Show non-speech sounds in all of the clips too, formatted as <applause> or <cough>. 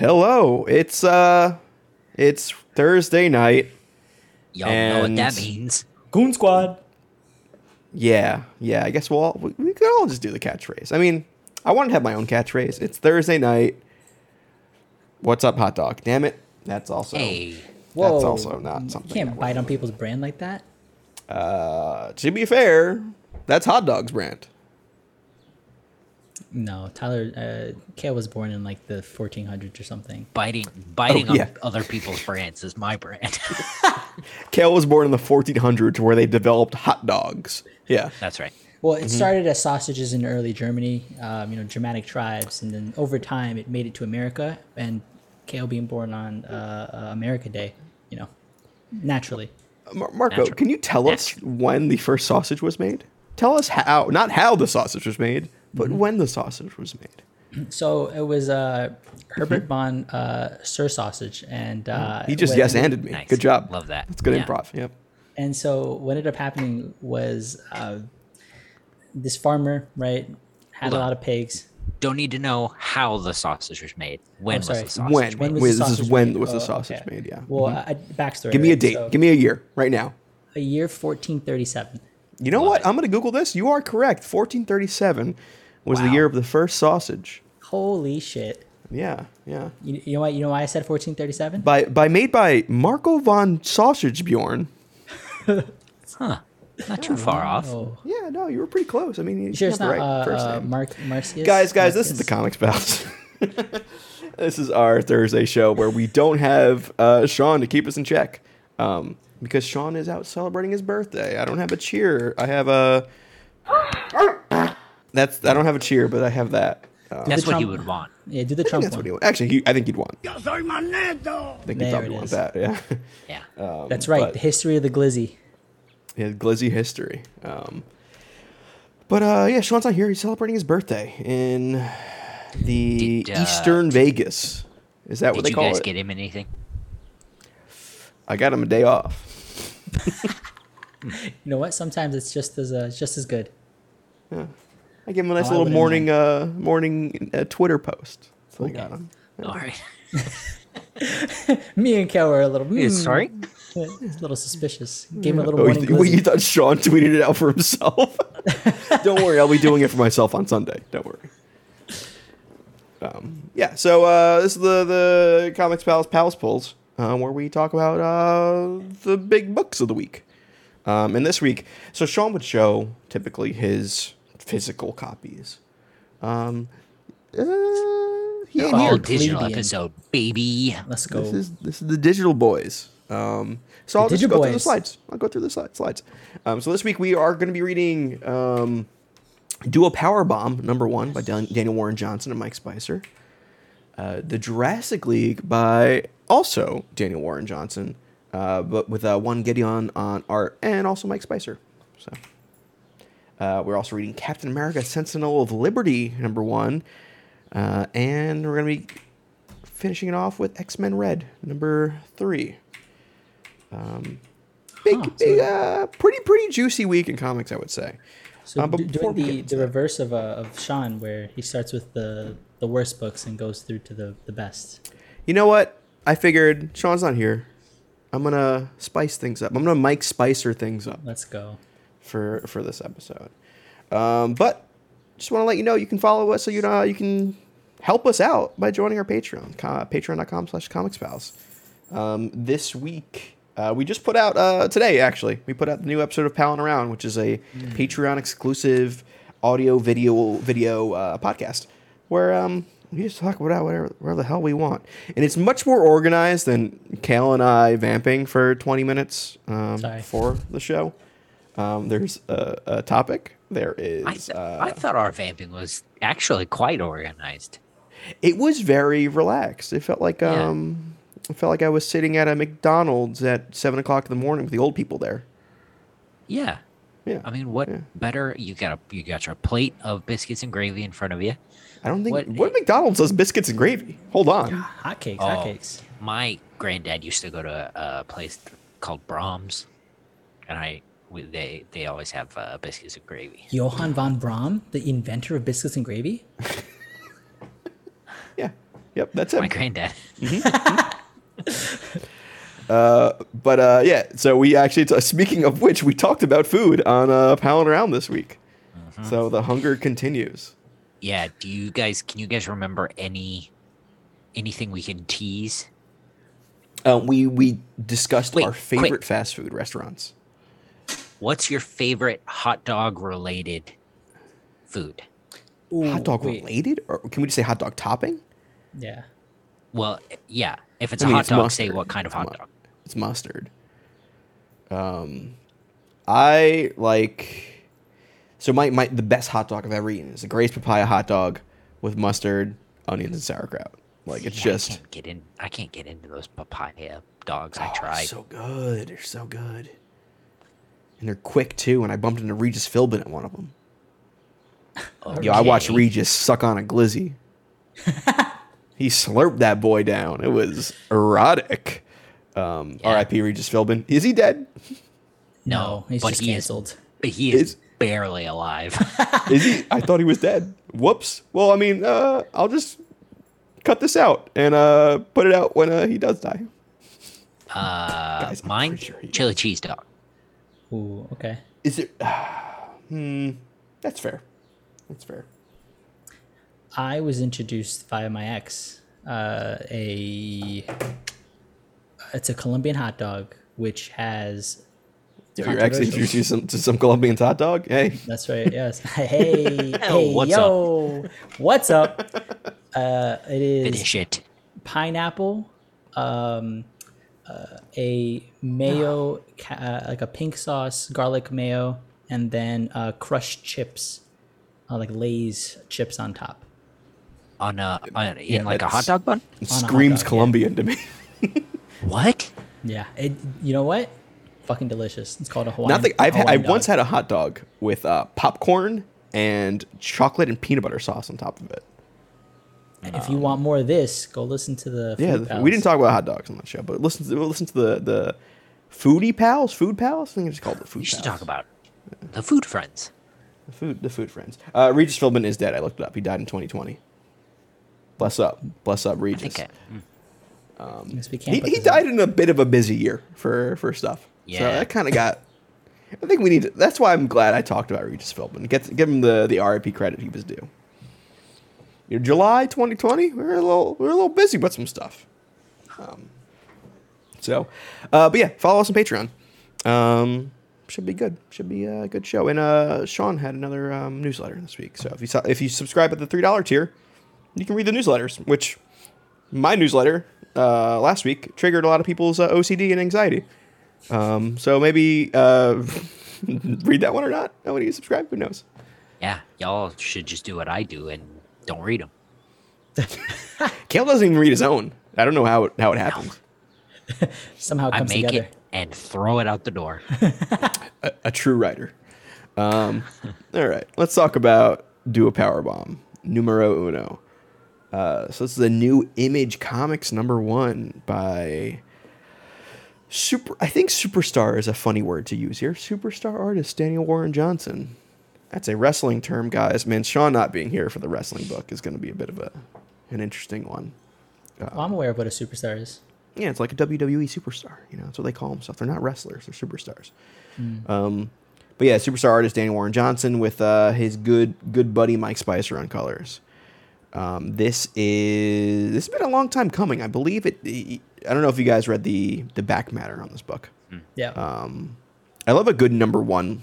Hello. It's uh it's Thursday night. Y'all know what that means. Goon Squad. Yeah, yeah. I guess we'll all, we, we could all just do the catchphrase. I mean, I wanted to have my own catchphrase. It's Thursday night. What's up, hot dog? Damn it. That's also Hey, Whoa. that's also not something. You can't bite on people's brand like that. Uh, to be fair, that's hot dog's brand. No, Tyler. Uh, Cale was born in like the 1400s or something. biting biting Oh, yeah. on other people's brands is my brand. <laughs> Cale was born in the 1400s, where they developed hot dogs. Yeah. That's right. Well, Mm-hmm. it started as sausages in early Germany, um, you know, Germanic tribes, and then over time it made it to America. And Cale being born on uh, uh, America Day, you know, naturally. Mar- Marco, Natural. can you tell us when the first sausage was made? Tell us how, not how the sausage was made, but Mm-hmm. when the sausage was made. So it was uh, Herbert von uh, Sir Sausage, and uh, He just yes handed me. Nice. Good job. Love that. That's good Yeah. improv. Yep. And so what ended up happening was uh, this farmer, right, had Hold a lot of pigs. Don't need to know how the sausage was made. When was the sausage When? made? When was Wait, the this is sausage when made? was the Oh, sausage okay. made, yeah. Well, Mhm. I, backstory. Give me a date. So, Give me a year right now. a year 1437. You know Love what? it. I'm going to Google this. You are correct. 1437 was the year of the first sausage. Holy shit! Yeah, yeah. You, you know what? You know why I said 1437? By by made by Marco von Sausage Bjorn. <laughs> Huh. Not too far off. Oh, Yeah, no, you were pretty close. I mean, you you sure it's the not right uh, first uh, name. Mark Marcius? guys, guys, this is the Comics <laughs> Pals. this is our Thursday show where we don't have uh, Sean to keep us in check um, because Sean is out celebrating his birthday. I don't have a cheer. I have a. <gasps> That's I don't have a cheer, but I have that. Uh, That's the what he would want. Yeah, do the I Trump that's what he want. Actually, he, I think he'd want. I think he'd probably it want that. Yeah. Yeah. <laughs> Um, That's right. but- the history of the glizzy. Yeah, glizzy history. Um, but uh, yeah, Sean's not here. He's celebrating his birthday in the Did, uh, Eastern Vegas. Is that what they call it? Did they you call guys it? get him anything? I got him a day off. <laughs> You know what? Sometimes it's just as uh, just as good. I gave him a nice Oh, little morning uh, morning uh, Twitter post. So I got him. All right. Me and Kel were a little. Yeah, hmm, Sorry. a little suspicious. Gave him a little Oh, you, wait, glizzy. you thought Sean tweeted it out for himself? <laughs> Don't worry, I'll be doing it for myself on Sunday. Don't worry. Um, yeah, so uh, this is the the Comics Pals Pals Pulls, uh, where we talk about uh, the big books of the week. Um, and this week, so Sean would show typically his physical copies. Um, uh, he ain't All here. digital plebeian. episode, baby. Let's go. This is this is the digital boys. Um, so I'll just Digital go through the slides. I'll go through the slides. Slides. Um, so this week we are going to be reading um, "Do a Power Bomb" number one by Dan- Daniel Warren Johnson and Mike Spicer. Uh, the Jurassic League by also Daniel Warren Johnson, uh, but with uh, Juan Gedeon on art and also Mike Spicer. So uh, we're also reading Captain America: Sentinel of Liberty number one, uh, and we're going to be finishing it off with X Men Red number three. Um, big, Huh, so- big, uh, pretty, pretty juicy week in comics, I would say. So Uh, do- doing the, the reverse of uh, of Sean, where he starts with the the worst books and goes through to the the best. You know what? I figured Sean's not here. I'm gonna spice things up. I'm gonna Mike Spicer things up Let's go. For for this episode. Um, but just want to let you know you can follow us so you know you can help us out by joining our Patreon, co- patreon.com slash comics pals. Um, this week, uh, we just put out uh, today actually. We put out the new episode of Palin Around, which is a Patreon exclusive audio video video uh, podcast where um, we just talk about whatever, whatever the hell we want, and it's much more organized than Cal and I vamping for 20 minutes um, the show. Um, there's a, a topic. There is. I, th- uh, I thought our vamping was actually quite organized. it was very relaxed. It felt like Yeah. um, it felt like I was sitting at a McDonald's at seven o'clock in the morning with the old people there. Yeah. Yeah, I mean, what Yeah. better? You got a you got your plate of biscuits and gravy in front of you. I don't think what- what, McDonald's does biscuits and gravy. Hold on. Hotcakes, Oh. hotcakes. My granddad used to go to a, a place called Brahms, and I we, they they always have uh, biscuits and gravy. Johann von Braun, the inventor of biscuits and gravy. <laughs> Yeah, Yep, that's it. My him. granddad. <laughs> Uh, but uh, yeah, so we actually, t- speaking of which, we talked about food on uh, Palin Around this week. So the hunger continues. Yeah. Do you guys? Can you guys remember any anything we can tease? Uh, we we discussed Wait, our quick. favorite fast food restaurants. What's your favorite hot dog related food? Ooh, hot dog wait, related, or can we just say hot dog topping? Yeah. Well, yeah. If it's I a mean, hot it's dog, say what kind of It's hot mu- dog. It's mustard. Um, I like. So my, my the best hot dog I've ever eaten is a Gray's papaya hot dog with mustard, onions, and sauerkraut. Like it's Yeah, just I can't get in. I can't get into those papaya dogs. I Oh, tried. So good. They're so good. And they're quick too. And I bumped into Regis Philbin at one of them. Yo, I watched Regis suck on a glizzy. <laughs> he slurped that boy down. It was erotic. Um, Yeah. R.I.P. Regis Philbin. Is he dead? No, he's but just he is- canceled. But he is Is- barely alive. <laughs> Is he? I thought he was dead. Whoops. Well, I mean, uh, I'll just cut this out and uh, put it out when uh, he does die. Uh, Guys, mine, sure chili cheese dog. Ooh, okay. Is it? <sighs> hmm. That's fair. That's fair. I was introduced via my ex. Uh, a it's a Colombian hot dog which has. Yo, your ex controversial- introduced you some, to some Colombian hot dog? Hey. That's right. Yes. Hey, hey, <laughs> what's yo, what's up? Uh, it is Finish it. pineapple, um, uh, a mayo, uh, like a pink sauce, garlic mayo, and then uh, crushed chips, uh, like Lay's chips on top. On a, on, in Yeah, like a hot dog bun? It On a hot screams dog, yeah. Colombian to me. <laughs> What? Yeah. It, you know what? Fucking delicious. It's called a Hawaiian. Not that I've had, Hawaiian I've once had a hot dog with uh, popcorn and chocolate and peanut butter sauce on top of it. And if you um, want more of this, go listen to the. Yeah, Food we didn't talk about hot dogs on that show, but listen to listen to the the foodie pals, food pals. I think it's called the food. You should pals. talk about the food friends. the food. The food friends. Uh, Regis Philbin is dead. I looked it up. He died in 2020. Bless up, bless up, Regis. I, hmm. um, we can't He, he died in a bit of a busy year for for stuff. So Yeah. that kind of got. I think we need. To, that's why I'm glad I talked about Regis Philbin. Get give him the the RIP credit he was due. July 2020, we were a little we were a little busy with some stuff. Um, so, uh, but yeah, follow us on Patreon. Um, should be good. Should be a good show. And uh, Sean had another um, newsletter this week. So if you if you subscribe at the three dollar tier, you can read the newsletters. Which my newsletter uh, last week triggered a lot of people's uh, OCD and anxiety. Um, so maybe uh, <laughs> read that one or not. Nobody you subscribe. Who knows? yeah, y'all should just do what I do and don't read them. <laughs> Cale doesn't even read his own. I don't know how it, how it happens. <laughs> Somehow it I comes make together. it and throw it out the door. <laughs> A, a true writer. Um, all right, let's talk about Do a Power Bomb numero uno. Uh, so this is a new Image Comics number one by super. I think superstar is a funny word to use here. Superstar artist Daniel Warren Johnson. That's a wrestling term, guys. Man, Sean not being here for the wrestling book is going to be a bit of a an interesting one. Well, I'm aware of what a superstar is. Yeah, it's like a WWE superstar. You know, that's what they call themselves. They're not wrestlers; they're superstars. Um, but yeah, superstar artist Danny Warren Johnson with uh, his good good buddy Mike Spicer on colors. Um, this is this has been a long time coming. I believe it. I don't know if you guys read the the back matter on this book. Yeah. Um, I love a good number one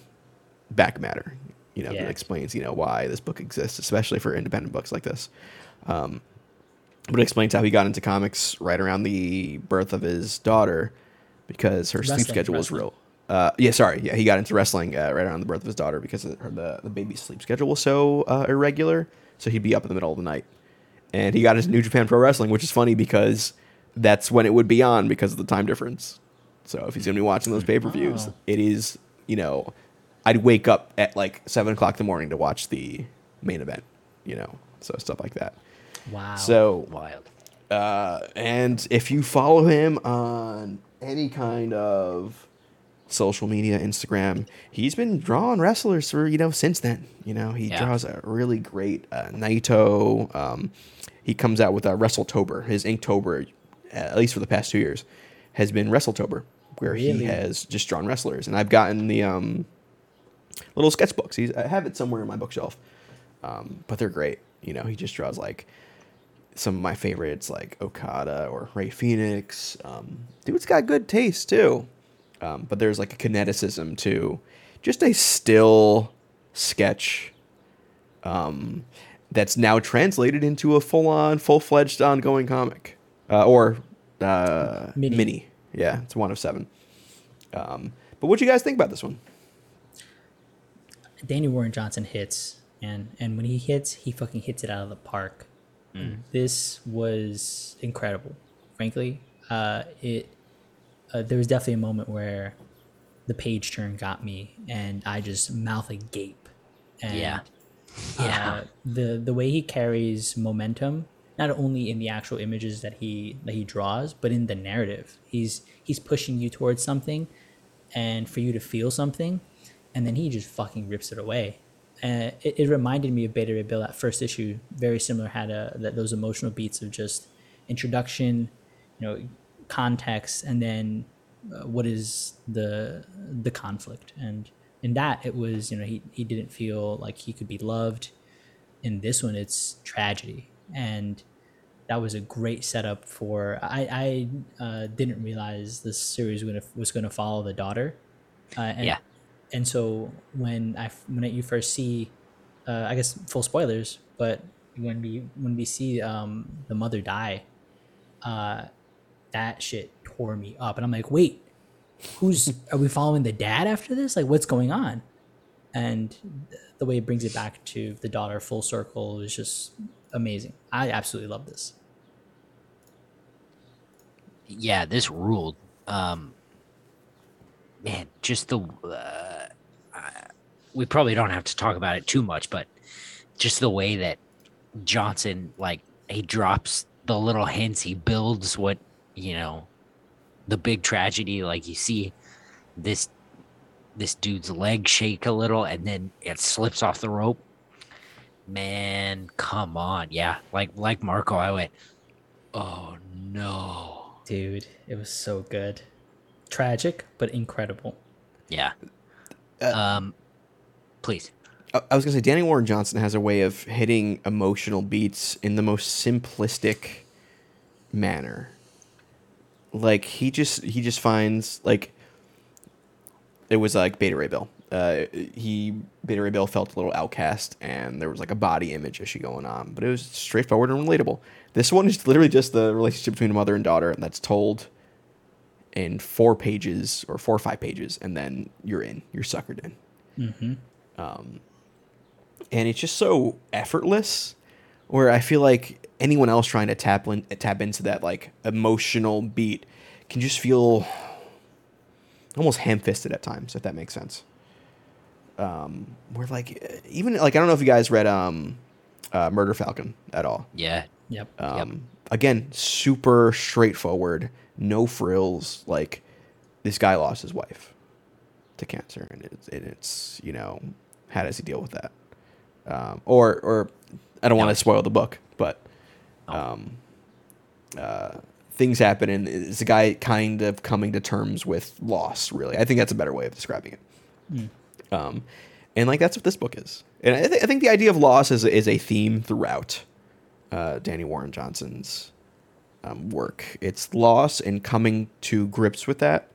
back matter. You know, Yeah. that explains you know why this book exists, especially for independent books like this. Um, but it explains how he got into comics right around the birth of his daughter because her sleep Wrestling, schedule was real. Uh, yeah, sorry. Yeah, he got into wrestling uh, right around the birth of his daughter because of her, the the baby's sleep schedule was so uh, irregular. So he'd be up in the middle of the night, and he got into New Japan Pro Wrestling, which is funny because that's when it would be on because of the time difference. So if he's gonna be watching those pay per views, Oh. it is you know, I'd wake up at like seven o'clock in the morning to watch the main event. You know, so stuff like that. wow. So Wild. uh, and if you follow him on any kind of social media, Instagram, he's been drawing wrestlers for you know since then. You know, he Yeah. draws a really great uh, Naito. Um, he comes out with a WrestleTober. His Inktober, at least for the past two years, has been WrestleTober, where Really? he has just drawn wrestlers. And I've gotten the um, little sketchbooks. He's, I have it somewhere in my bookshelf, um, but they're great. You know, he just draws like some of my favorites, like Okada or Rey Fénix. Um, dude's got good taste too, um, but there's like a kineticism to just a still sketch um, that's now translated into a full-on, full-fledged, ongoing comic uh, or uh, Mini. mini. Yeah, it's one of seven. Um, but what do you guys think about this one? Danny Warren Johnson hits, and and when he hits, he fucking hits it out of the park. This was incredible. Frankly, uh, it uh, there was definitely a moment where the page turn got me, and I just mouth agape. And, Yeah. Yeah. uh, the the way he carries momentum, not only in the actual images that he that he draws, but in the narrative. He's he's pushing you towards something, and for you to feel something, and then he just fucking rips it away. And it, it reminded me of Beta Ray Bill. That first issue, very similar, had a that those emotional beats of just introduction, you know, context, and then uh, what is the the conflict. And in that, it was you know he he didn't feel like he could be loved. In this one, it's tragedy, and that was a great setup for. I I uh, didn't realize this series was gonna was gonna follow the daughter. Uh, and, Yeah. And so when I when you first see, uh, I guess full spoilers, but when we when we see um, the mother die, uh, that shit tore me up, and I'm like, wait, who's are we following the dad after this? Like, what's going on? And the way it brings it back to the daughter full circle is just amazing. I absolutely love this. yeah, this ruled. Um, man, just the. Uh, we probably don't have to talk about it too much, but just the way that Johnson, like, he drops the little hints, he builds what, you know, the big tragedy. Like, you see this this dude's leg shake a little and then it slips off the rope. Man, come on. Yeah. Like like Marco, I went, oh no. Dude, it was so good. Tragic, but incredible. Yeah. Uh, um, please. I was gonna say Danny Warren Johnson has a way of hitting emotional beats in the most simplistic manner. Like he just he just finds like it was like Beta Ray Bill. Uh, he Beta Ray Bill felt a little outcast, and there was like a body image issue going on, but it was straightforward and relatable. This one is literally just the relationship between a mother and daughter, and that's told in four pages or four or five pages, and then you're in, you're suckered in and it's just so effortless where i feel like anyone else trying to tap in, tap into that like emotional beat can just feel almost ham-fisted at times if that makes sense um where like even like i don't know if you guys read um uh, murder falcon at all Yeah. Yep. um, Again, super straightforward, no frills. Like this guy lost his wife to cancer, and it's, and it's you know how does he deal with that? Um, or or I don't want to spoil the book, but Oh. um, uh, things happen, and it's a guy kind of coming to terms with loss. Really, I think that's a better way of describing it. Um, and like that's what this book is. And I, th- I think the idea of loss is is a theme throughout uh, Danny Warren Johnson's um, work. It's loss and coming to grips with that,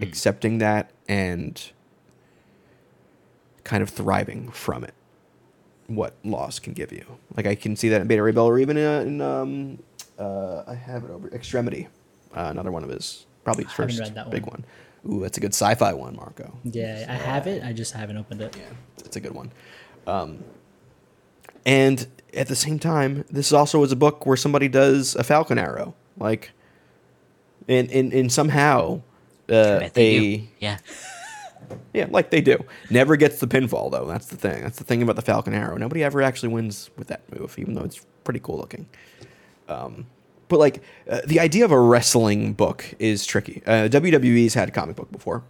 accepting that, and kind of thriving from it. What loss can give you? Like I can see that in Beta Ray Bill, or even in, in um, uh, I have it over Extremity, uh, another one of his probably his first read that big one. one. Ooh, that's a good sci-fi one, Marco. Yeah, I have it. I just haven't opened it. Yeah, it's a good one. Um, and at the same time, this also is a book where somebody does a falcon arrow, like, and and, and somehow, uh, they a do. Yeah. Yeah, like they do. Never gets the pinfall though. That's the thing. That's the thing about the falcon arrow. Nobody ever actually wins with that move, even though it's pretty cool looking. Um, but like uh, the idea of a wrestling book is tricky. Uh, WWE's had a comic book before,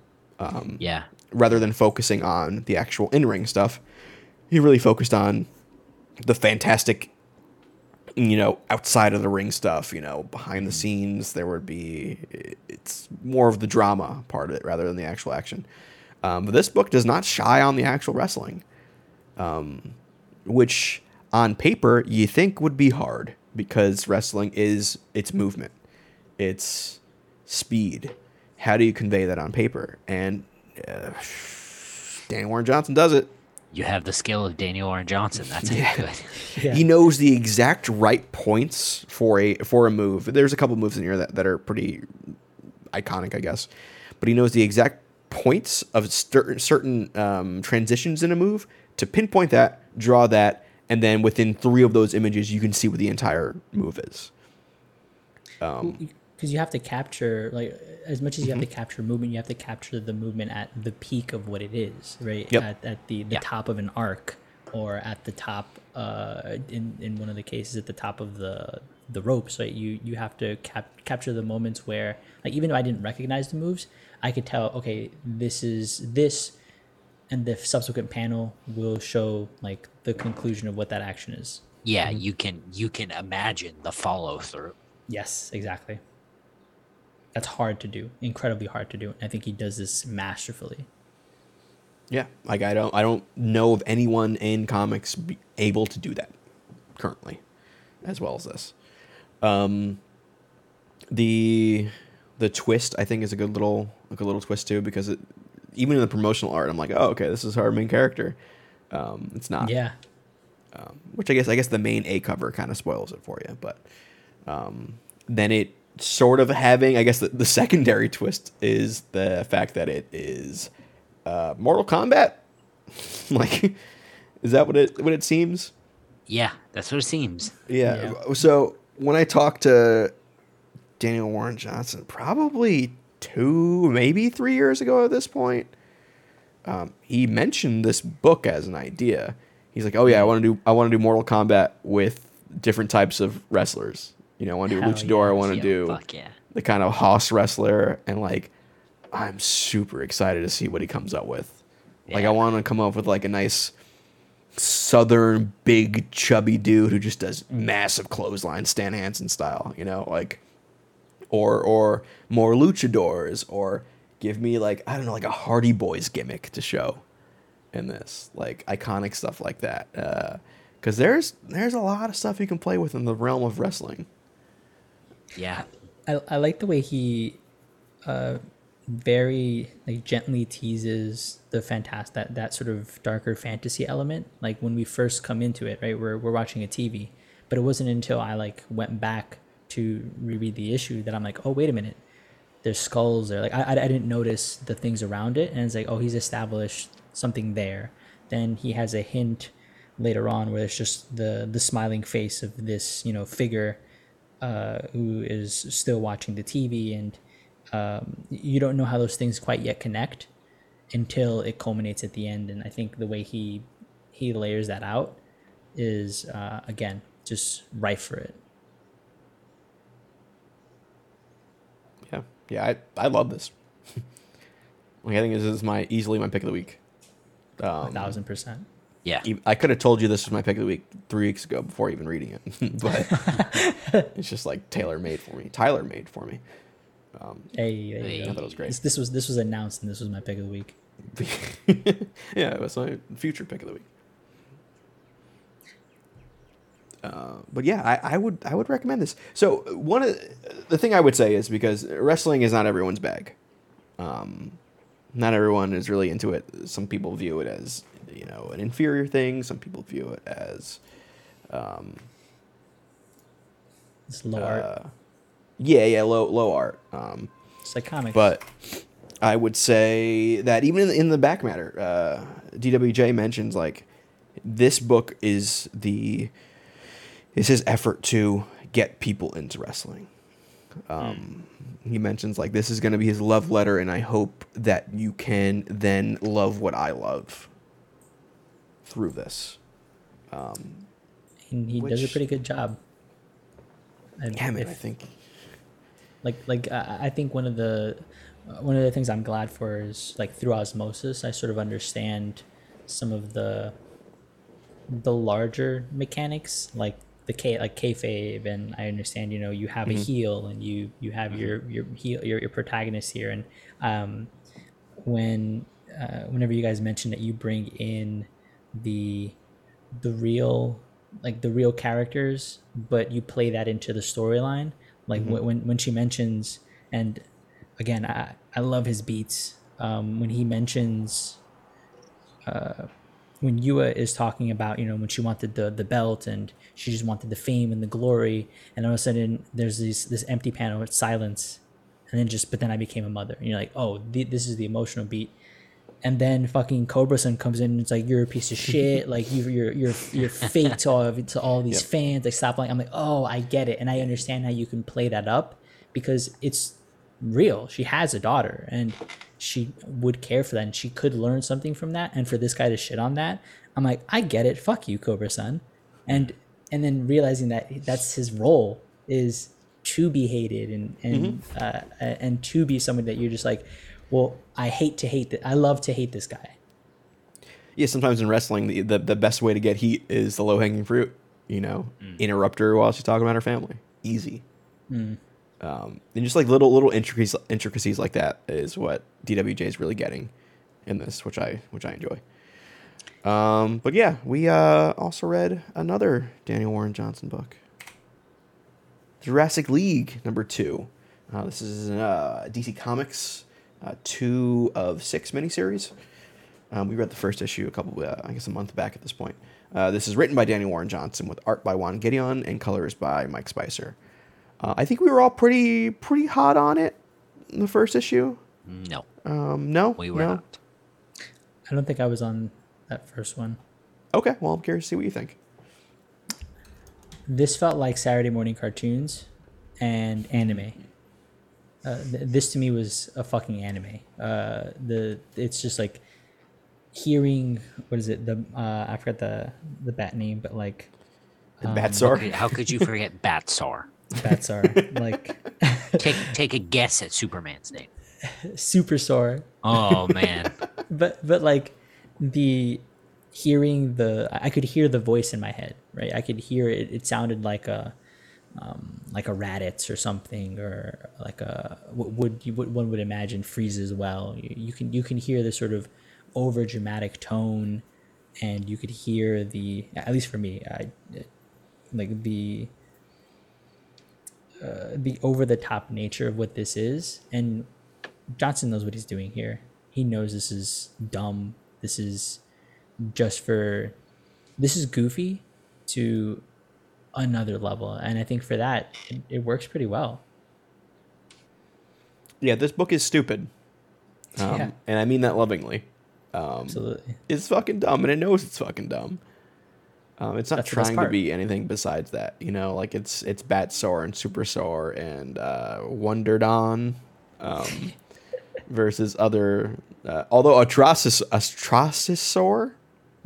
Yeah. rather than focusing on the actual in-ring stuff he really focused on the fantastic you know outside of the ring stuff you know behind the scenes there would be it's more of the drama part of it rather than the actual action um, but this book does not shy on the actual wrestling um, which on paper you think would be hard because wrestling is its movement it's speed how do you convey that on paper and uh, danny warren johnson does it You have the skill of Daniel Warren Johnson. That's Yeah. good. <laughs> Yeah. he knows the exact right points for a for a move. There's a couple moves in here that, that are pretty iconic, I guess, but he knows the exact points of certain certain um, transitions in a move to pinpoint that, draw that, and then within three of those images, you can see what the entire move is. Um, because you have to capture like as much as you have Mm-hmm. to capture movement you have to capture the movement at the peak of what it is right Yep. at, at the, the Yeah. top of an arc or at the top uh in in one of the cases at the top of the the ropes right you you have to cap- capture the moments where like even though i didn't recognize the moves i could tell okay this is this and the subsequent panel will show like the conclusion of what that action is Yeah, you can you can imagine the follow through. Yes, exactly. That's hard to do, incredibly hard to do. I think he does this masterfully. yeah, like I don't I don't know of anyone in comics be able to do that currently, as well as this. Um, the the twist I think is a good little like a little twist too because it even in the promotional art I'm like oh okay this is our main character. Um, it's not. Yeah, um, which I guess I guess the main A cover kind of spoils it for you, but um, then it sort of having I guess the, the secondary twist is the fact that it is uh, Mortal Kombat. <laughs> like, is that what it what it seems? Yeah, that's what it seems. Yeah. So when I talked to Daniel Warren Johnson, probably two, maybe three years ago at this point, um, he mentioned this book as an idea. He's like, "Oh yeah, I want to do I want to do Mortal Kombat with different types of wrestlers. You know, I want to do Hell luchador. I want to do yeah. the kind of Haas wrestler, and like, I'm super excited to see what he comes up with. Like, I want to come up with like a nice southern big chubby dude who just does massive clothesline Stan Hansen style, you know, like, or or more luchadors, or give me like I don't know, like a Hardy Boys gimmick to show in this, like iconic stuff like that. Because there's there's a lot of stuff you can play with in the realm of wrestling. Yeah. I, I like the way he uh, very like gently teases the fantastic that, that sort of darker fantasy element. Like when we first come into it, right? We're we're watching a TV, but it wasn't until I like went back to reread the issue that I'm like, oh wait a minute, there's skulls there. Like I I, didn't notice the things around it, and it's like, oh, he's established something there. Then he has a hint later on where it's just the the smiling face of this you know figure uh, who is still watching the TV, and um, you don't know how those things quite yet connect until it culminates at the end. And I think the way he he layers that out is uh, again just rife for it. Yeah, yeah, I, I love this. like, I think this is my easily my pick of the week. A Um, thousand percent. Yeah. I could have told you this was my pick of the week three weeks ago before even reading it, <laughs> but <laughs> it's just like tailor made for me. Tyler made for me. Hey, there you Hey. I thought it was great. This, this was this was announced, and this was my pick of the week. <laughs> yeah, it was my future pick of the week. Uh, but yeah, I, I would I would recommend this. So one of the thing I would say is because wrestling is not everyone's bag. Um, not everyone is really into it. Some people view it as you know an inferior thing. Some people view it as It's low art. uh, yeah yeah low low art. Um, It's like comics. But I would say that even in the, in the back matter, uh, DWJ mentions like this book is the is his effort to get people into wrestling. Um, He mentions like this is going to be his love letter, and I hope that you can then love what I love through this. and he does a pretty good job. And Yeah, man, if- I think like like I I think one of the uh, one of the things I'm glad for is like through osmosis, I sort of understand some of the the larger mechanics, like the K like kayfabe, and I understand you know you have a heel and you you have your your heel your, your protagonist here, and um, when uh, whenever you guys mention that you bring in the the real like the real characters but you play that into the storyline like wh- when when she mentions and again i i love his beats. Um when he mentions uh when Yua is talking about, you know, when she wanted the the belt and she just wanted the fame and the glory, and all of a sudden there's this this empty panel with silence, and then just but then I became a mother. And you're like, oh, the, this is the emotional beat, and then fucking Cobra Sun comes in and it's like you're a piece of shit, <laughs> like you you're you're you're fake to all of to all these Yep. fans. Like stop lying. I'm like, oh, I get it, and I understand how you can play that up because it's real. She has a daughter and she would care for that and she could learn something from that. And for this guy to shit on that, I'm like, I get it. Fuck you, Cobra Sun. And and then realizing that that's his role is to be hated and and mm-hmm. uh, uh, and to be someone that you're just like, well, I hate to hate that. I love to hate this guy. yeah, sometimes in wrestling, the, the, the best way to get heat is the low hanging fruit. You know, mm. interrupt her while she's talking about her family. Easy. Mm. Um, and just like little little intricacies intricacies like that is what DWJ is really getting in this, which I which I enjoy. Um, but yeah, we uh, also read another Daniel Warren Johnson book, Jurassic League number two. Uh, this is uh, DC Comics uh, two of six miniseries. Um, we read the first issue a couple, uh, I guess, a month back at this point. Uh, this is written by Daniel Warren Johnson with art by Juan Gedeon and colors by Mike Spicer. Uh, I think we were all pretty pretty hot on it in the first issue. No, Um, no, we were no? not. I don't think I was on that first one. Okay, well, I'm curious to see what you think. This felt like Saturday morning cartoons and anime. Uh, th- this to me was a fucking anime. Uh, the it's just like hearing what is it? The uh, I forgot the the bat name, but like The Um, Batsaur. How could you forget Batsaur? Bats are like <laughs> Take take a guess at Superman's name. super sore. Oh man, <laughs> but but like the hearing the I could hear the voice in my head, right? I could hear it. It sounded like a um, like a Raditz or something, or like a what would you what one would imagine freezes well. You, you can you can hear the sort of over dramatic tone, and you could hear the at least for me, I like the uh, the over the top nature of what this is, and Johnson knows what he's doing here. He knows this is dumb. This is just for this is goofy to another level, and I think for that it, it works pretty well. Yeah, this book is stupid. Um, Yeah. And I mean that lovingly. Um, Absolutely. it's fucking dumb, and it knows it's fucking dumb. Um, it's not That's trying to be anything besides that, you know. Like it's it's Batsaur and Super Sore and uh, Wonderdon um, <laughs> versus other. Uh, although Atrocis Atrocisaur,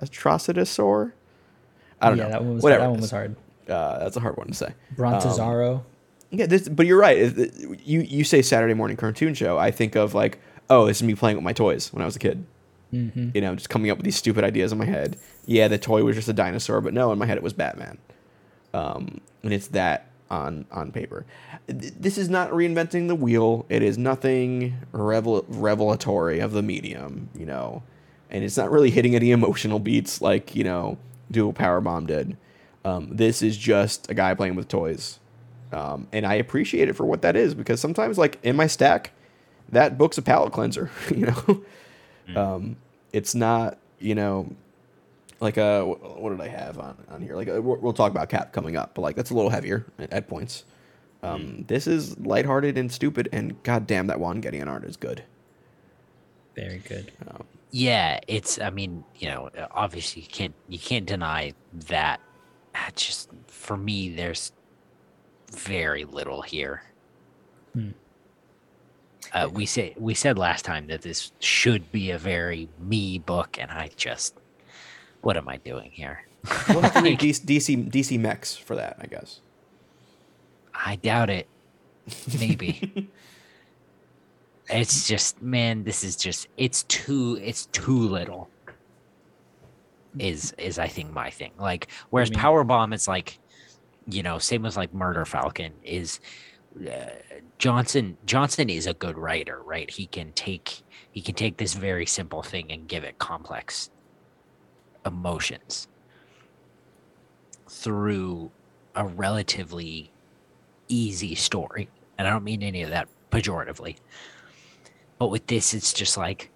Atrocitosaur. I don't yeah, know. that one was Whatever. that one was hard. Uh, that's a hard one to say. Brontozaro. Yeah, this, but you're right. You you say Saturday morning cartoon show. I think of like, oh, this is me playing with my toys when I was a kid. Mm-hmm. You know, just coming up with these stupid ideas in my head. Yeah, the toy was just a dinosaur, but no, in my head it was Batman. Um, and it's that on on paper. This is not reinventing the wheel. It is nothing revel- revelatory of the medium. You know, and it's not really hitting any emotional beats like you know Do a Power Bomb did. Um, this is just a guy playing with toys. Um, and I appreciate it for what that is because sometimes, like in my stack, that book's a palate cleanser. <laughs> You know, um, it's not you know like uh what did I have on on here? Like uh, we'll we'll talk about Cap coming up, but like that's a little heavier at, at points. Um, This is lighthearted and stupid, and goddamn, that Juan Gedeon art is good. Very good. yeah. It's. I mean, you know, obviously you can't you can't deny that. Ah, Just for me, there's very little here. Hmm. Uh, we say we said last time that this should be a very me book, and I just, what am I doing here? We'll have to read DC DC DC Mex for that, I guess. I doubt it. maybe. <laughs> it's just man, this is just it's too it's too little. Is is I think my thing. Like whereas mean? Power Bomb is like, you know, same as like Murder Falcon is uh, Johnson Johnson is a good writer, right? He can take he can take this very simple thing and give it complex emotions through a relatively easy story. And I don't mean any of that pejoratively. But with this, it's just like,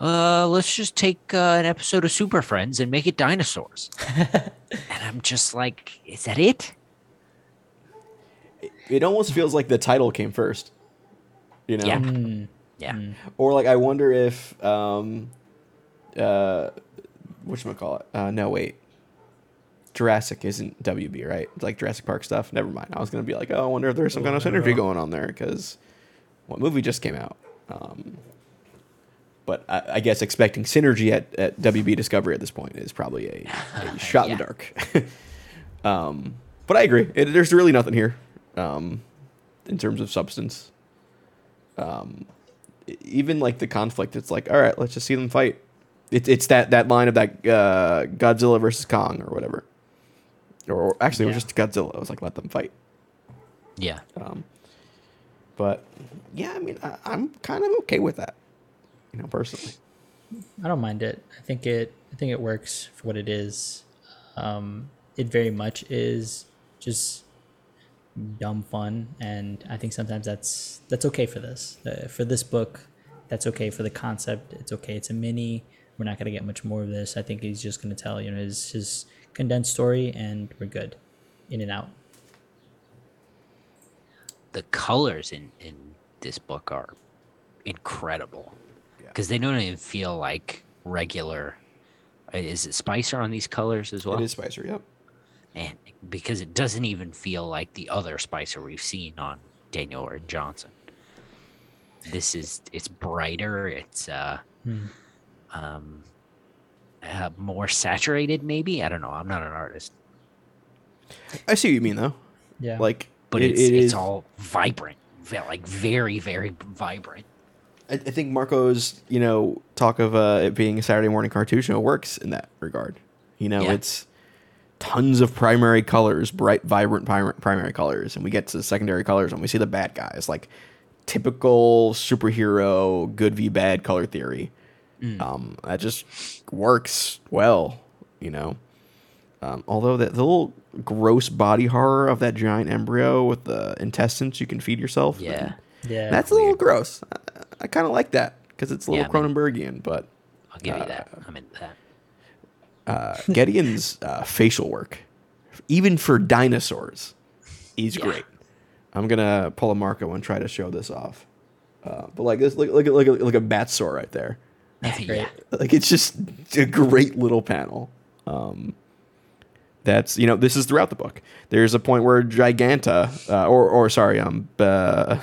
uh, let's just take uh, an episode of Super Friends and make it dinosaurs. <laughs> and I'm just like, is that it? It almost feels like the title came first. You know? Yeah. Mm, Yeah. Or like I wonder if um uh whatchamacallit? Uh no wait. Jurassic isn't WB, right? It's like Jurassic Park stuff. Never mind. I was gonna be like, oh, I wonder if there's some kind of synergy going on there because what movie just came out? Um, but I, I guess expecting synergy at, at WB Discovery at this point is probably a, a <laughs> shot in the dark. <laughs> um, but I agree. It, there's really nothing here um, in terms of substance. Um, even like the conflict, it's like, all right, let's just see them fight. It's it's that that line of that uh, Godzilla versus Kong or whatever, or, or actually it was just Godzilla. It was like let them fight. Yeah. Um, but yeah, I mean, I, I'm kind of okay with that, you know, personally. I don't mind it. I think it. I think it works for what it is. Um, it very much is just dumb fun, and I think sometimes that's that's okay for this. Uh, for this book, that's okay for the concept. It's okay. It's a mini. We're not gonna get much more of this. I think he's just gonna tell you know his his condensed story, and we're good, in and out. The colors in, in this book are incredible Yeah. because they don't even feel like regular. uh, Is it Spicer on these colors as well? it is Spicer, yep. And because it doesn't even feel like the other Spicer we've seen on Daniel or Johnson. This is it's brighter. It's uh, Hmm. um, uh, more saturated. Maybe I don't know. I'm not an artist, I see what you mean though. Yeah. Like, but it- it's it it's is- all vibrant, like very very vibrant. I, I think Marco's, you know, talk of uh, it being a Saturday morning cartoon show works in that regard. You know, Yeah. it's tons of primary colors, bright, vibrant primary colors, and we get to the secondary colors and we see the bad guys, like typical superhero good v bad color theory. Um, that just works well, you know. Um, although that the little gross body horror of that giant embryo with the intestines you can feed yourself, Yeah, yeah. that's a little gross. I, I kind of like that because it's a little Yeah, Cronenbergian, but I'll give you Uh, that. I'm into that. Uh, Gedeon's uh, facial work, even for dinosaurs, is Yeah. great. I'm gonna pull a Marco and try to show this off. Uh, but like this, look, look, at look, at look at Batsaur right there. That's great. yeah, Like it's just a great little panel. Um, that's you know this is throughout the book. There's a point where Giganta, uh, or or sorry, um, <laughs> uh,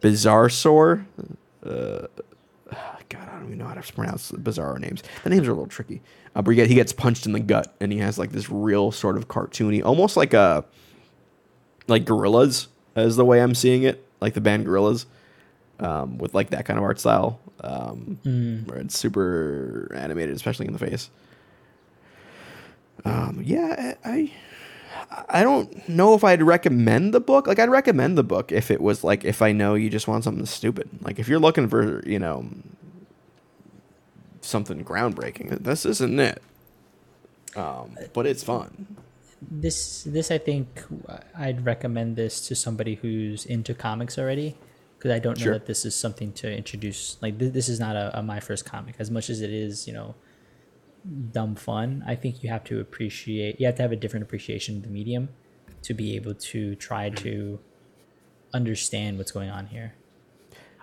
Bizarre Sore. Uh, God, I don't even know how to pronounce the bizarre names. The names are a little tricky. Uh, but he, get, he gets punched in the gut, and he has like this real sort of cartoony, almost like a like Gorillaz, is the way I'm seeing it, like the band Gorillaz, um, with like that kind of art style, um, where it's super animated, especially in the face. Um, yeah, I, I don't know if I'd recommend the book. Like, I'd recommend the book if it was like if I know you just want something stupid. Like, if you're looking for you know something groundbreaking, this isn't it. Um, but it's fun. this this I think I'd recommend this to somebody who's into comics already because I don't know Sure. that this is something to introduce. Like th- this is not a, a my first comic as much as it is, you know, dumb fun. I think you have to appreciate. You have to have a different appreciation of the medium to be able to try to understand what's going on here.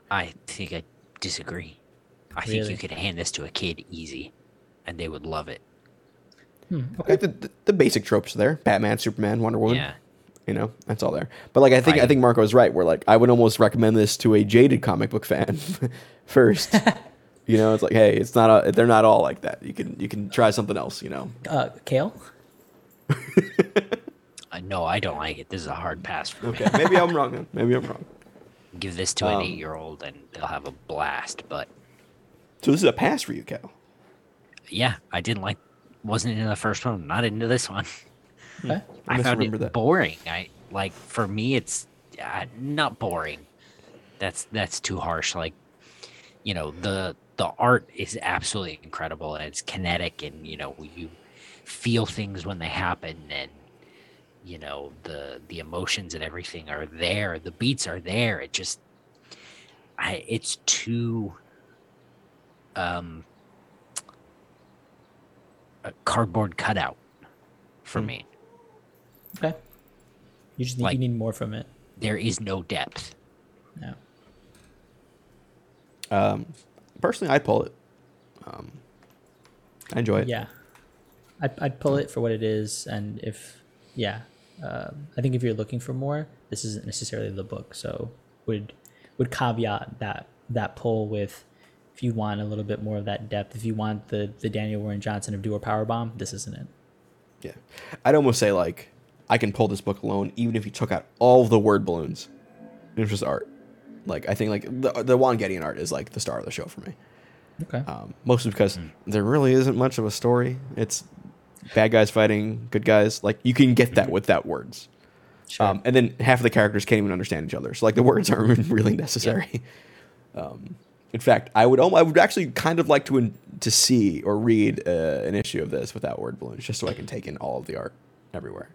I think I disagree. I think you could hand this to a kid easy, and they would love it. Like the, the, the basic tropes are there: Batman, Superman, Wonder Woman. Yeah. You know, that's all there. But like, I think I Right. think Marco is right. Where like, I would almost recommend this to a jaded comic book fan <laughs> first. <laughs> you know, it's like, hey, it's not a, they're not all like that. You can you can try something else. You know, Uh, Cale, <laughs> Uh, no, I don't like it. This is a hard pass for Okay, me. maybe I'm wrong then. Maybe I'm wrong. Give this to an Um, eight-year-old and they'll have a blast. But So this is a pass for you, Cal. yeah, I didn't like. Wasn't into the first one. Not into this one. Okay. I I found it that. boring. I like for me, it's uh, not boring. That's that's too harsh. Like, you know, the the art is absolutely incredible and it's kinetic, and you know, you feel things when they happen, and you know, the the emotions and everything are there. The beats are there. It just, I it's too, um, a cardboard cutout for Hmm. me. Okay. You just need Like- you need more from it. There is no depth. Yeah. Um, personally, I'd pull it. Um, I enjoy it. Yeah. I'd, I'd pull it for what it is, and if yeah, um, I think if you're looking for more, this isn't necessarily the book. So would would caveat that that pull with if you want a little bit more of that depth, if you want the the Daniel Warren Johnson of Do a Power Bomb, this isn't it. Yeah. I'd almost say like I can pull this book alone, even if you took out all the word balloons. It was just art. Like I think like the the Juan Gedeon art is like the star of the show for me. Okay. Um, mostly because there really isn't much of a story. It's bad guys fighting good guys. Like you can get that without words. Sure. Um, and then half of the characters can't even understand each other. So like the words <laughs> aren't really necessary. Um, in fact, I would I would actually kind of like to in, to see or read uh, an issue of this without word balloons, just so I can take in all of the art everywhere.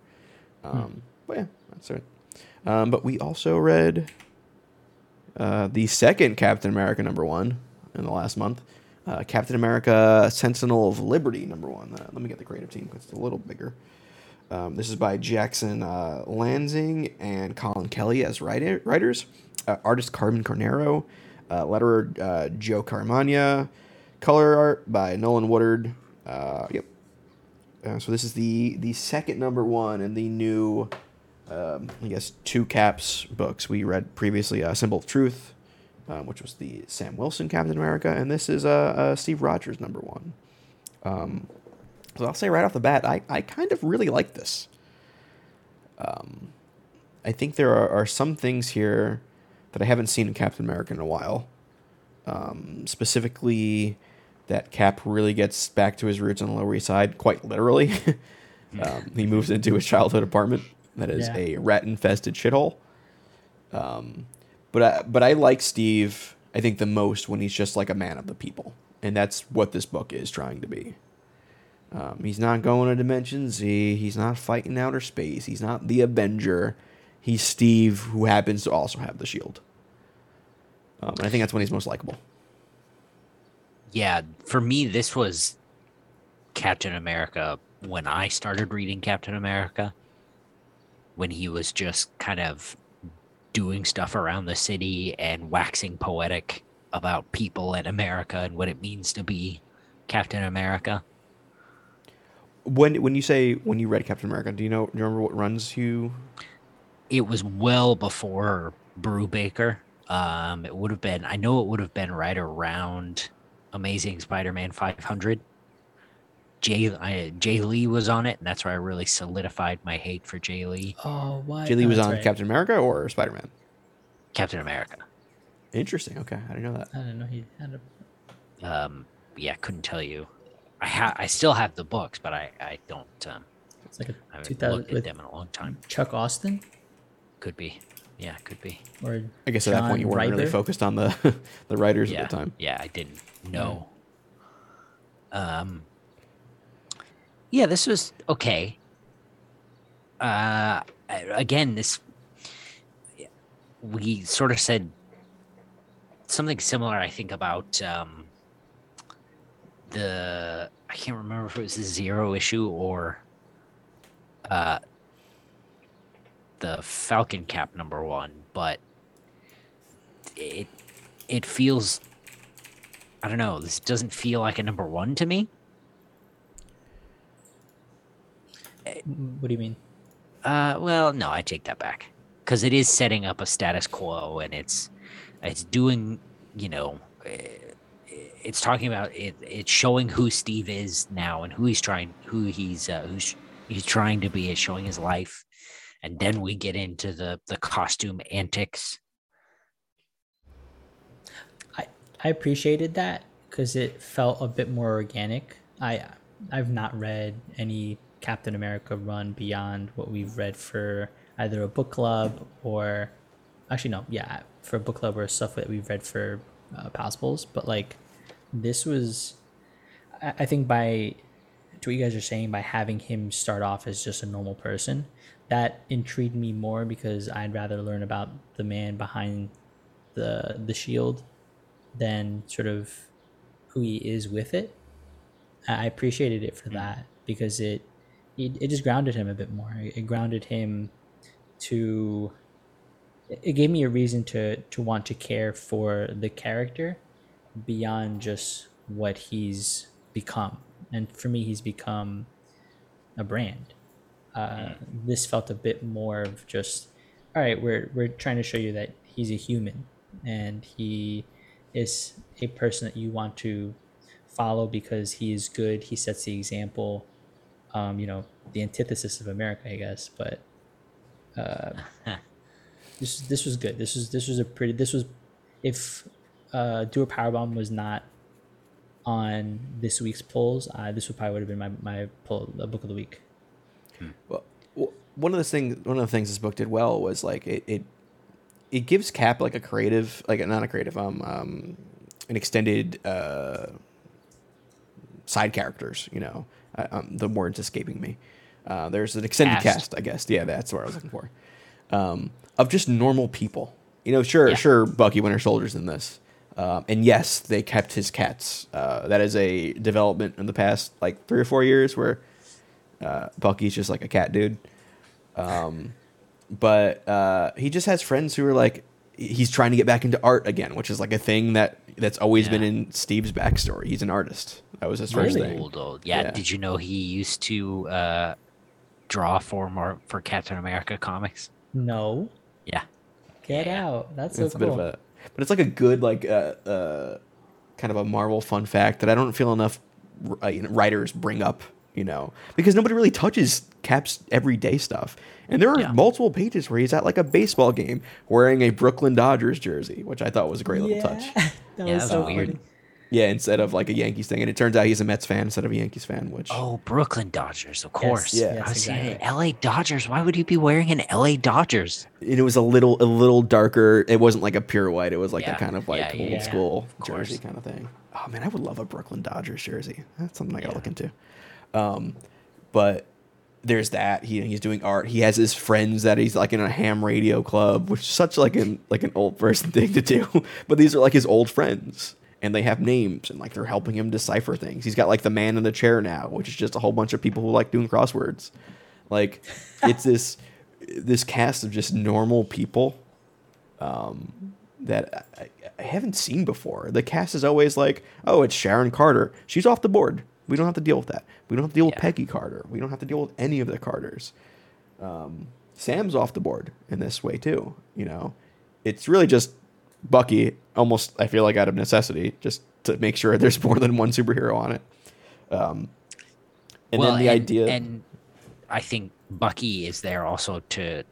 Um, But yeah, that's it. Um, but we also read uh, the second Captain America number one in the last month. Uh, Captain America Sentinel of Liberty number one. Uh, let me get the creative team 'cause it's a little bigger. Um, this is by Jackson uh, Lansing and Colin Kelly as writer, writers. Uh, artist Carmen Carnero. Uh, letterer uh, Joe Caramagna. Color art by Nolan Woodard. Uh, yep. Uh, so this is the the second number one in the new, um, I guess, two caps books. We read previously uh, Symbol of Truth, um, which was the Sam Wilson Captain America, and this is uh, uh, Steve Rogers number one. Um, so I'll say right off the bat, I, I kind of really like this. Um, I think there are, are some things here that I haven't seen in Captain America in a while. Um, specifically, that Cap really gets back to his roots on the Lower East Side, quite literally. <laughs> um, he <laughs> moves into his childhood apartment that is Yeah. a rat infested shithole. Um, but I, but I like Steve. I think the most when he's just like a man of the people, and that's what this book is trying to be. Um, he's not going to Dimension Z. He's not fighting outer space. He's not the Avenger. He's Steve, who happens to also have the shield. Um, and I think that's when he's most likable. Yeah, for me, this was Captain America when I started reading Captain America. When he was just kind of doing stuff around the city and waxing poetic about people and America and what it means to be Captain America. When when you say when you read Captain America, do you know? Do you remember what runs you? It was well before Brubaker. Um, it would have been, I know it would have been right around Amazing Spider Man 500. Jay, I, Jae Lee was on it, and that's where I really solidified my hate for Jae Lee. oh, what? Jae Lee was on right. Captain America or Spider Man. Captain America. Interesting. Okay, I didn't know that. I don't know. He had a Um, yeah, couldn't tell you. I ha- I still have the books, but I, I don't. Um, it's like a I haven't 2000 looked at with them in a long time. Chuck Austin Could be. Yeah, could be. or I guess at that point you weren't really focused on the <laughs> the writers yeah, at the time. Yeah, I didn't know. Um. Yeah, this was okay. Uh, again, this we sort of said something similar. I think about um the I can't remember if it was the zero issue or uh the Falcon Cap number one, but it it feels I don't know. This doesn't feel like a number one to me. what do you mean? Uh, well, no, I take that back because it is setting up a status quo, and it's it's doing, you know, eh, it's talking about it. It's showing who Steve is now and who he's trying, who he's uh, who's he's trying to be. It's showing his life, and then we get into the the costume antics. I I appreciated that because it felt a bit more organic. I I've not read any Captain America run beyond what we've read for either a book club or actually no, yeah, for a book club or stuff that we've read for uh, Pals Pulls. But like this was, I, I think by to what you guys are saying by having him start off as just a normal person, that intrigued me more because I'd rather learn about the man behind the the shield than sort of who he is with it. I appreciated it for hmm. that because it it, it just grounded him a bit more. It grounded him to it gave me a reason to to want to care for the character beyond just what he's become. And for me he's become a brand. Uh, this felt a bit more of just all right, we're we're trying to show you that he's a human and he is a person that you want to follow because he is good. He sets the example. Um, you know, the antithesis of America, I guess. But uh, <laughs> this this was good. This was this was a pretty. This was if uh, Do a Powerbomb was not on this week's polls, uh, this would probably would have been my my poll, the book of the week. Well, one of the things one of the things this book did well was like it it, it gives Cap like a creative like not a creative um um an extended uh side characters. You know, uh, um, the word's escaping me. Uh, there's an extended Cast. cast, I guess. Yeah, that's what I was looking for. Um, of just normal people. You know, sure, Yeah. sure, Bucky Winter Soldier's in this. Um, and yes, they kept his cats. Uh, that is a development in the past like three or four years where uh, Bucky's just like a cat dude. Um, but uh, he just has friends who are like he's trying to get back into art again, which is like a thing that that's always been in Steve's backstory. He's an artist. That was his first Really? thing. Old, old. Yeah. Yeah. Did you know he used to uh, draw for more for Captain America comics? No, Yeah. get Yeah. out. That's so it's a bit of a, but it's like a good like uh, uh, kind of a Marvel fun fact that I don't feel enough uh, writers bring up. You know, because nobody really touches Cap's everyday stuff, and there are Yeah. multiple pages where he's at like a baseball game wearing a Brooklyn Dodgers jersey, which I thought was a great little touch. <laughs> that Yeah, was that was so weird. funny. Yeah, instead of like a Yankees thing, and it turns out he's a Mets fan instead of a Yankees fan, which Oh, Brooklyn Dodgers, of course. Yeah. I yes, was saying. L.A. Dodgers. Why would you be wearing an L.A. Dodgers? and it was a little a little darker. It wasn't like a pure white. It was like Yeah. a kind of like Yeah, yeah, old yeah. school Of course. jersey kind of thing. Oh man, I would love a Brooklyn Dodgers jersey. That's something I gotta Yeah. look into. Um, but there's that. He he's doing art. He has his friends that he's like in a ham radio club, which is such like an like an old person <laughs> thing to do. but these are like his old friends. And they have names and like they're helping him decipher things. He's got like the man in the chair now, which is just a whole bunch of people who like doing crosswords. Like it's this this cast of just normal people um, that I, I haven't seen before. The cast is always like, oh, it's Sharon Carter. She's off the board. We don't have to deal with that. We don't have to deal with Peggy Carter. We don't have to deal with any of the Carters. Um, Sam's off the board in this way too. You know, it's really just Bucky. Almost, I feel like out of necessity, just to make sure there's <laughs> more than one superhero on it. Um, and well, then the and, idea, and I think Bucky is there also to,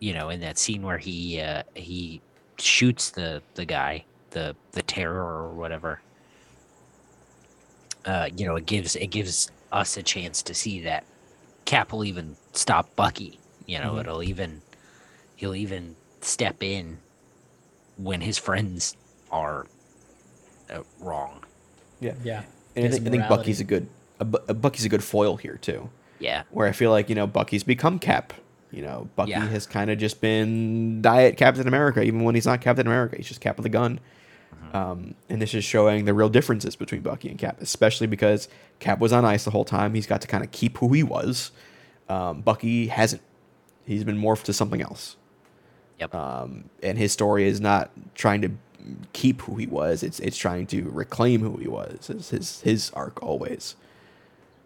you know, in that scene where he uh, he shoots the the guy, the the terror or whatever. Uh, you know, it gives it gives us a chance to see that Cap will even stop Bucky. You know, Mhm. it'll even he'll even step in when his friends are uh, wrong. yeah, Yeah. and I think, I think. Bucky's a good, a, a Bucky's a good foil here too. Yeah, where I feel like you know Bucky's become Cap. You know, Bucky Yeah. has kind of just been diet Captain America, even when he's not Captain America. He's just Cap with a gun. Um, and this is showing the real differences between Bucky and Cap, especially because Cap was on ice the whole time. He's got to kind of keep who he was. Um, Bucky hasn't. He's been morphed to something else. Yep. Um, and his story is not trying to keep who he was. It's it's trying to reclaim who he was. It's his his arc always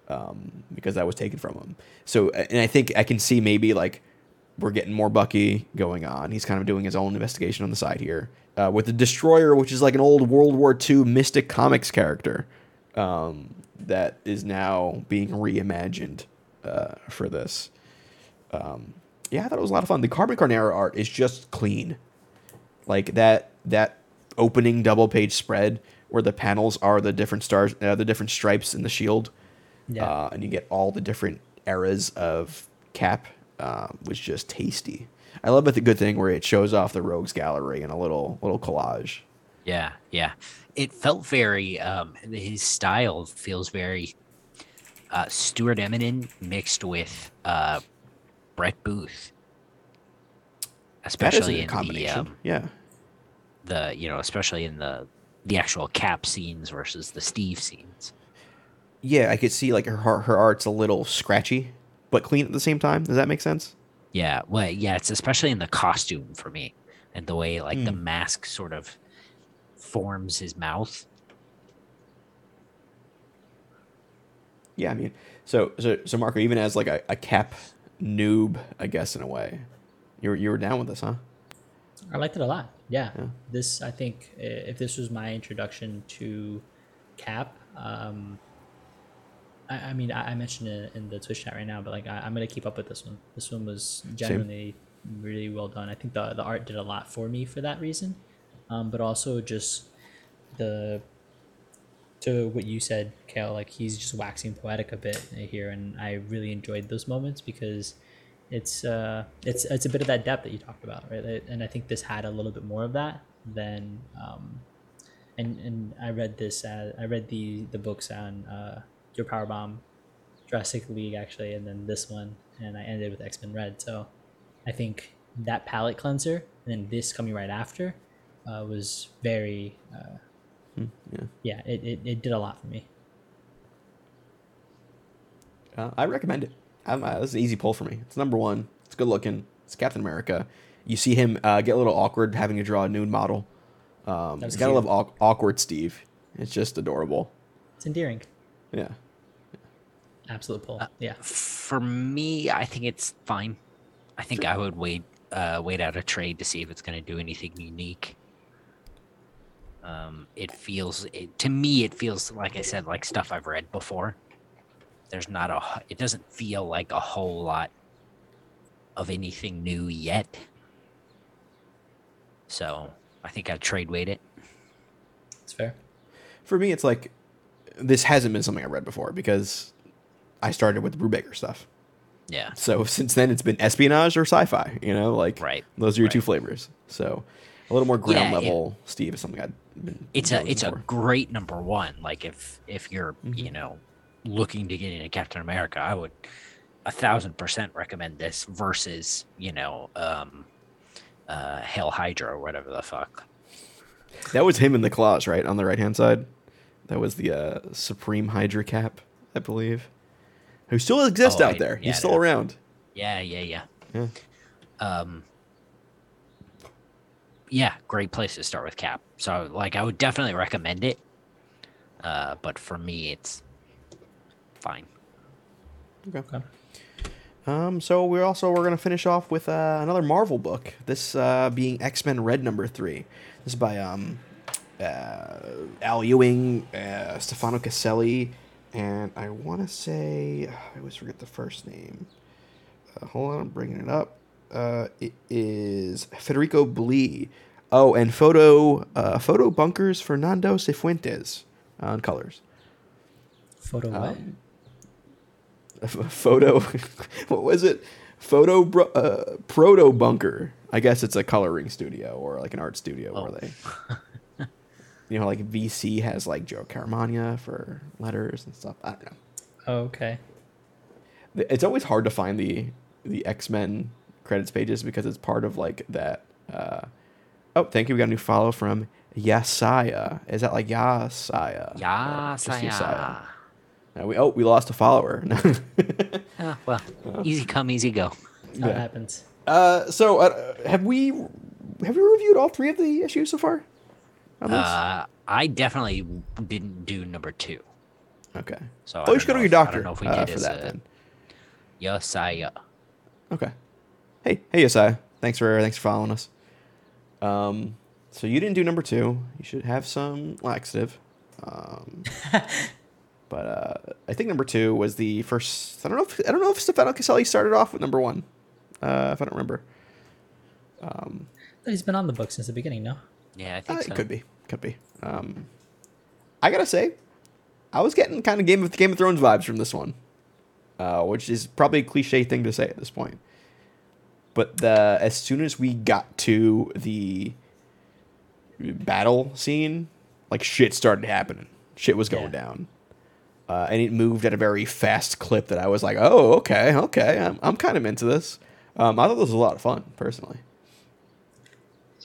um, because that was taken from him. So, and I think I can see maybe like we're getting more Bucky going on. He's kind of doing his own investigation on the side here uh, with the Destroyer, which is like an old World War II Mystic Comics character um, that is now being reimagined uh, for this. Um, yeah, I thought it was a lot of fun. The Carmen Carnero art is just clean, like that that opening double page spread where the panels are the different stars, uh, the different stripes in the shield, Yeah. uh, and you get all the different eras of Cap um, was just tasty. I love it. The good thing where it shows off the Rogues Gallery in a little little collage. Yeah, yeah. It felt very. Um, his style feels very uh, Stuart Immonen mixed with uh, Brett Booth, especially in the combination. um, yeah, the you know especially in the the actual Cap scenes versus the Steve scenes. yeah. I could see like her her art's a little scratchy, but clean at the same time. Does that make sense? Yeah, well, yeah, it's especially in the costume for me, and the way like the Mm. mask sort of forms his mouth. Yeah, I mean, so so so Marco, even as like a, a cap noob, I guess in a way, you were you were down with this, huh? I liked it a lot. Yeah. Yeah. This, I think, if this was my introduction to Cap, um, I, I mean, I, I mentioned it in the Twitch chat right now, but like, I, I'm gonna keep up with this one. This one was genuinely really well done. I think the the art did a lot for me for that reason, um, but also just the to what you said, Cale. Like he's just waxing poetic a bit here, and I really enjoyed those moments because it's uh it's it's a bit of that depth that you talked about right and i think this had a little bit more of that than um and and i read this uh, i read the the books on uh your power bomb jurassic league actually and then this one and i ended with x-men red so i think that palate cleanser and then this coming right after uh, was very uh Yeah, yeah it, it, it did a lot for me uh, I recommend it. I'm, uh, this is an easy pull for me. It's number one. It's good looking. It's Captain America. You see him uh, get a little awkward having to draw a nude model. Um, gotta cute. love awk- awkward Steve. It's just adorable. it's endearing Yeah. Absolute pull yeah For me, I think it's fine. I think I would wait uh, wait out a trade to see if it's going to do anything unique. Um, it feels it, to me. It feels like I said, like stuff I've read before. There's not a It doesn't feel like a whole lot of anything new yet. So I think I'd trade wait it. it's fair For me, it's like this hasn't been something I read before because I started with the Brubaker stuff. Yeah. So since then, it's been espionage or sci-fi. You know, like Right, those are your two flavors. So a little more ground Yeah, it- level Steve is something I'd been. it's a it's a great number one. Like if if you're Mhm. you know looking to get into Captain America, I would a thousand percent recommend this versus you know um uh Hell Hydra or whatever the fuck. That was him in the claws, right on the right hand side. That was the uh, Supreme Hydra cap, I believe, who still exists Oh, out I- there. yeah, He's still know. around. Yeah, yeah, yeah. Yeah. Um. Yeah, great place to start with Cap. So like I would definitely recommend it. Uh, but for me, it's fine. Okay. okay Um, so we're also we're gonna finish off with uh, another Marvel book. This uh, being X Men Red number three. This is by um, uh, Al Ewing, uh, Stefano Caselli, and I want to say I always forget the first name. Uh, hold on, I'm bringing it up. Uh, it is Federico Blee. Oh, and photo uh, photo bunkers Fernando Sifuentes on colors. photo what Um, <laughs> photo <laughs> what was it photo bro, uh, proto bunker i guess it's a coloring studio or like an art studio Oh. where they <laughs> you know like vc has like joe caramagna for letters and stuff i don't know oh, okay it's always hard to find the the x-men credits pages because it's part of like that uh oh thank you we got a new follow from yasaya is that like yasaya Or Yeah, just Yesaya? Uh, we, oh we lost a follower <laughs> Ah, well, easy come, easy go. That's how it Yeah. happens Uh, so uh, have we have we reviewed all three of the issues so far? On this? Uh, I definitely didn't do number two. okay. So I oh, you don't should go to your if- I don't doctor know if we uh, did for as that a- then. Yesaya. Okay. Hey, hey, Yesai. Thanks for thanks for following us. Um, so you didn't do number two. You should have some laxative. Um, <laughs> but uh, I think number two was the first. I don't know if I don't know if Stefano Caselli started off with number one. Uh, if I don't remember, Um, He's been on the book since the beginning, no? Yeah, I uh, think so. it could be, could be. Um, I gotta say, I was getting kind of Game of Game of Thrones vibes from this one, uh, which is probably a cliche thing to say at this point. But the as soon as we got to the battle scene, like shit started happening. Shit was going Yeah. down. Uh, and it moved at a very fast clip that I was like, oh, okay, okay, I'm, I'm kind of into this. Um, I thought this was a lot of fun, personally.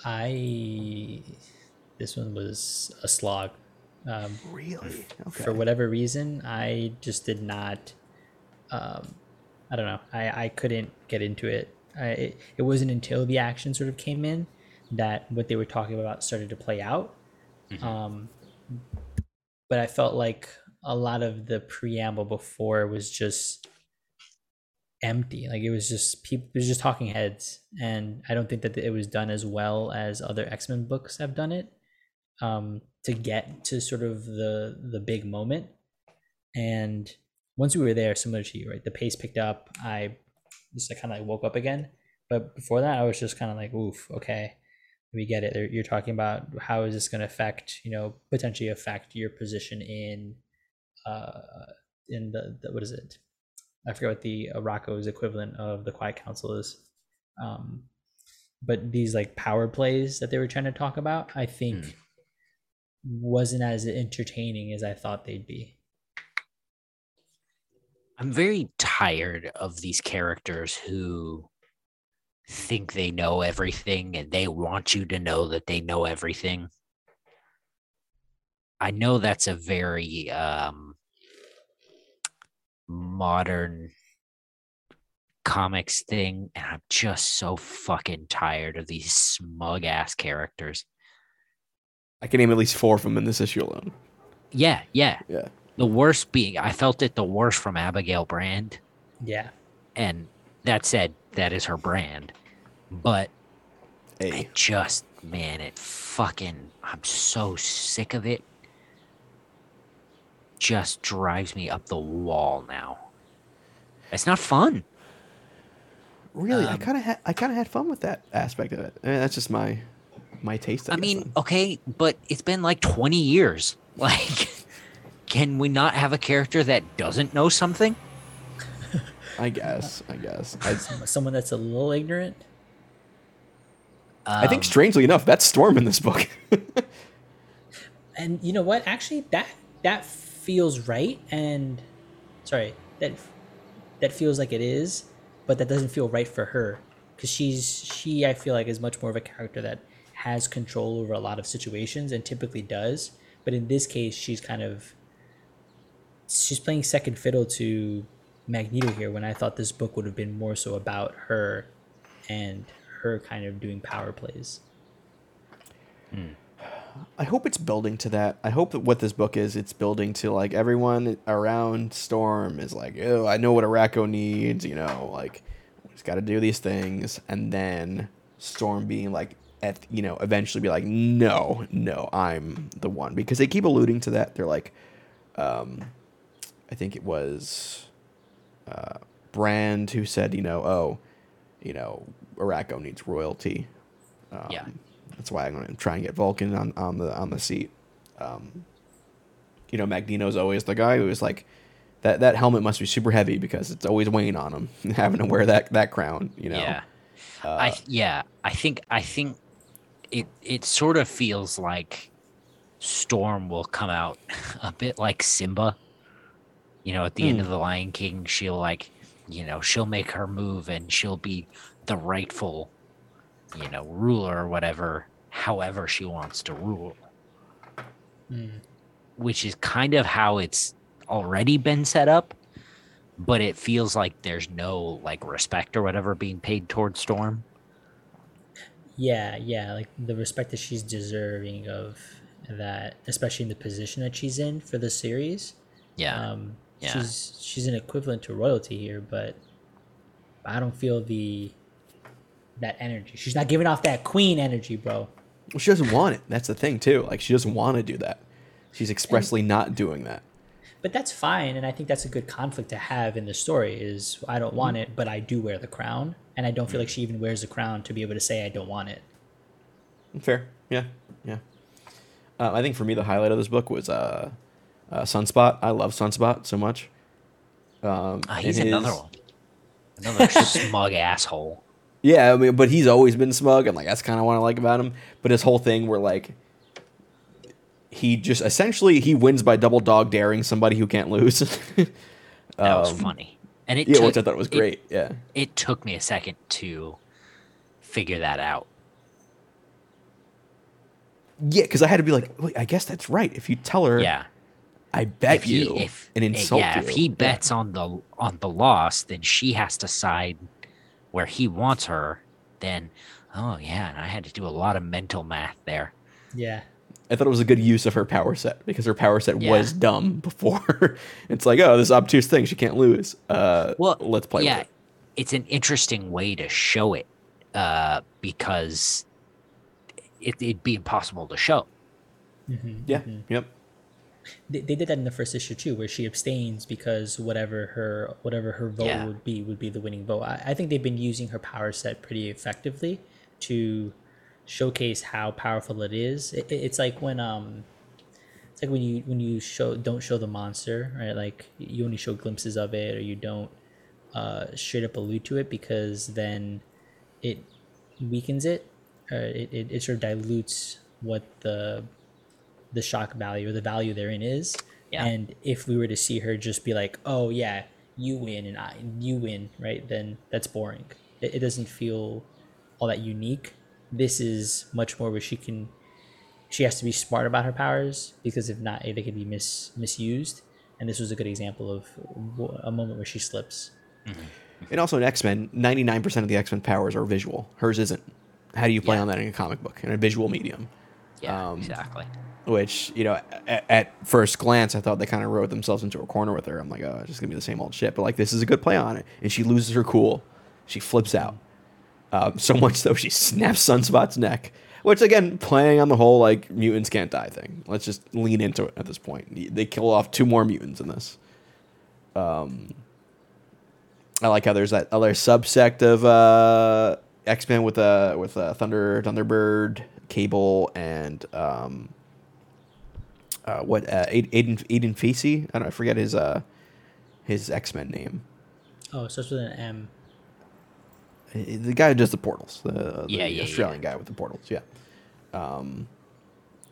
I this one was a slog. Um, Really? Okay. for whatever reason, I just did not. Um, I don't know. I, I couldn't get into it. I, it. It wasn't until the action sort of came in that what they were talking about started to play out. Um, but I felt like a lot of the preamble before was just empty. Like it was just people. It was just talking heads, and I don't think that it was done as well as other X Men books have done it um, to get to sort of the the big moment. And once we were there, similar to you, right, the pace picked up. I just like kind of like woke up again. But before that, I was just kind of like, oof, okay, we get it. You're talking about how is this going to affect, you know, potentially affect your position in, uh, in the, the what is it? I forget what the Arakko's equivalent of the Quiet Council is. Um, but these like power plays that they were trying to talk about, I think Hmm. wasn't as entertaining as I thought they'd be. I'm very tired of these characters who think they know everything and they want you to know that they know everything. I know that's a very um, modern comics thing, and I'm just so fucking tired of these smug ass characters. I can name at least four of them in this issue alone. Yeah, yeah. Yeah. The worst being, I felt it the worst from Abigail Brand. Yeah. and that said that is her brand but A. it just man it fucking i'm so sick of it just drives me up the wall now it's not fun Really, I Um, kind of had I kind of had fun with that aspect of it. I mean, that's just my my taste. I, i guess, mean then. okay but it's been like 20 years <laughs> like can we not have a character that doesn't know something I guess, I guess. I, Someone that's a little ignorant. I think Um, strangely enough, that's Storm in this book. <laughs> And you know what? Actually, that that feels right. And sorry, that that feels like it is, but that doesn't feel right for her because she's she. I feel like is much more of a character that has control over a lot of situations and typically does. But in this case, she's kind of she's playing second fiddle to Magneto here. When I thought this book would have been more so about her and her kind of doing power plays. Hmm. I hope it's building to that. I hope that what this book is, it's building to like everyone around Storm is like, oh, I know what Arakko needs, you know, like he's got to do these things, and then Storm being like, at you know, eventually be like, no, no, I'm the one because they keep alluding to that. They're like, um, I think it was, uh, Brand who said, you know, oh, you know, Arakko needs royalty. Um, Yeah. That's why I'm going to try and get Vulcan on, on the on the seat. Um, you know, Magneto's always the guy who is like, that that helmet must be super heavy because it's always weighing on him, <laughs> having to wear that that crown. You know. yeah Uh, I yeah, I think I think it it sort of feels like Storm will come out <laughs> a bit like Simba. You know, at the end Hmm. of the Lion King, she'll like, you know, she'll make her move and she'll be the rightful, you know, ruler or whatever, however she wants to rule. Which is kind of how it's already been set up, but it feels like there's no like respect or whatever being paid towards Storm. Yeah, yeah, like the respect that she's deserving of that, especially in the position that she's in for the series. Yeah. Um, Yeah. she's she's an equivalent to royalty here, but I don't feel the that energy. She's not giving off that queen energy, bro. Well, she doesn't want it. That's the thing too. Like she doesn't want to do that. She's expressly not doing that. but that's fine, and I think that's a good conflict to have in the story. Is I don't want it, but I do wear the crown, and I don't feel like she even wears the crown to be able to say I don't want it. Fair. Yeah. Yeah. Uh, I think for me, the highlight of this book was uh, uh, Sunspot. I love Sunspot so much. Um, Ah, he's and another one. Another <laughs> smug asshole. Yeah, I mean, but he's always been smug, and like that's kind of what I like about him. But his whole thing, where like he just essentially he wins by double dog daring somebody who can't lose. <laughs> That was Um, funny. And it yeah, took, which I thought was it- great. yeah, It, took me a second to figure that out. yeah, because I had to be like, Wait, I guess that's right. If you tell her, Yeah. I bet if he, you if and insult yeah, you. if he Yeah. bets on the on the loss, then she has to side where he wants her. Then, oh yeah, and I had to do a lot of mental math there. Yeah. I thought it was a good use of her power set because her power set Yeah. was dumb <laughs> before. it's like, oh, this obtuse thing she can't lose. Uh, Well, let's play yeah, with it. it's an interesting way to show it uh, because it, it'd be impossible to show. Mm-hmm. Yeah, yep. They, they did that in the first issue too, where she abstains because whatever her whatever her vote Yeah. would be would be the winning vote. I, I think they've been using her power set pretty effectively to showcase how powerful it is. It, it- it's like when um, it's like when you when you show don't show the monster, right? Like you only show glimpses of it, or you don't uh, straight up allude to it because then it weakens it. Or it, it, it sort of dilutes what the the shock value or the value therein is. Yeah. And if we were to see her just be like, "Oh yeah, you win and I you win," right? Then that's boring. It, it doesn't feel all that unique. This is much more where she can she has to be smart about her powers because if not, they could be mis misused. And this was a good example of a moment where she slips. And also in X Men, ninety nine percent of the X Men powers are visual. Hers isn't. How do you play Yeah. on that in a comic book in a visual medium? Yeah, Um, exactly. Which you know, at, at first glance, I thought they kind of wrote themselves into a corner with her. I'm like, oh, it's just gonna be the same old shit. But like, this is a good play on it. And she loses her cool. She flips out. Um, so much so she snaps Sunspot's neck. Which again, playing on the whole like mutants can't die thing. Let's just lean into it at this point. They kill off two more mutants in this. Um, I like how there's that other subsect of uh, X Men with uh, with uh, Thunder, Thunderbird, Cable, and um, uh, what uh, Aiden Aiden Fesi. I don't I forget his uh, his X Men name. Oh, it starts with an M. The guy who does the portals, the, the Yeah, yeah, Australian guy with the portals. Yeah, um,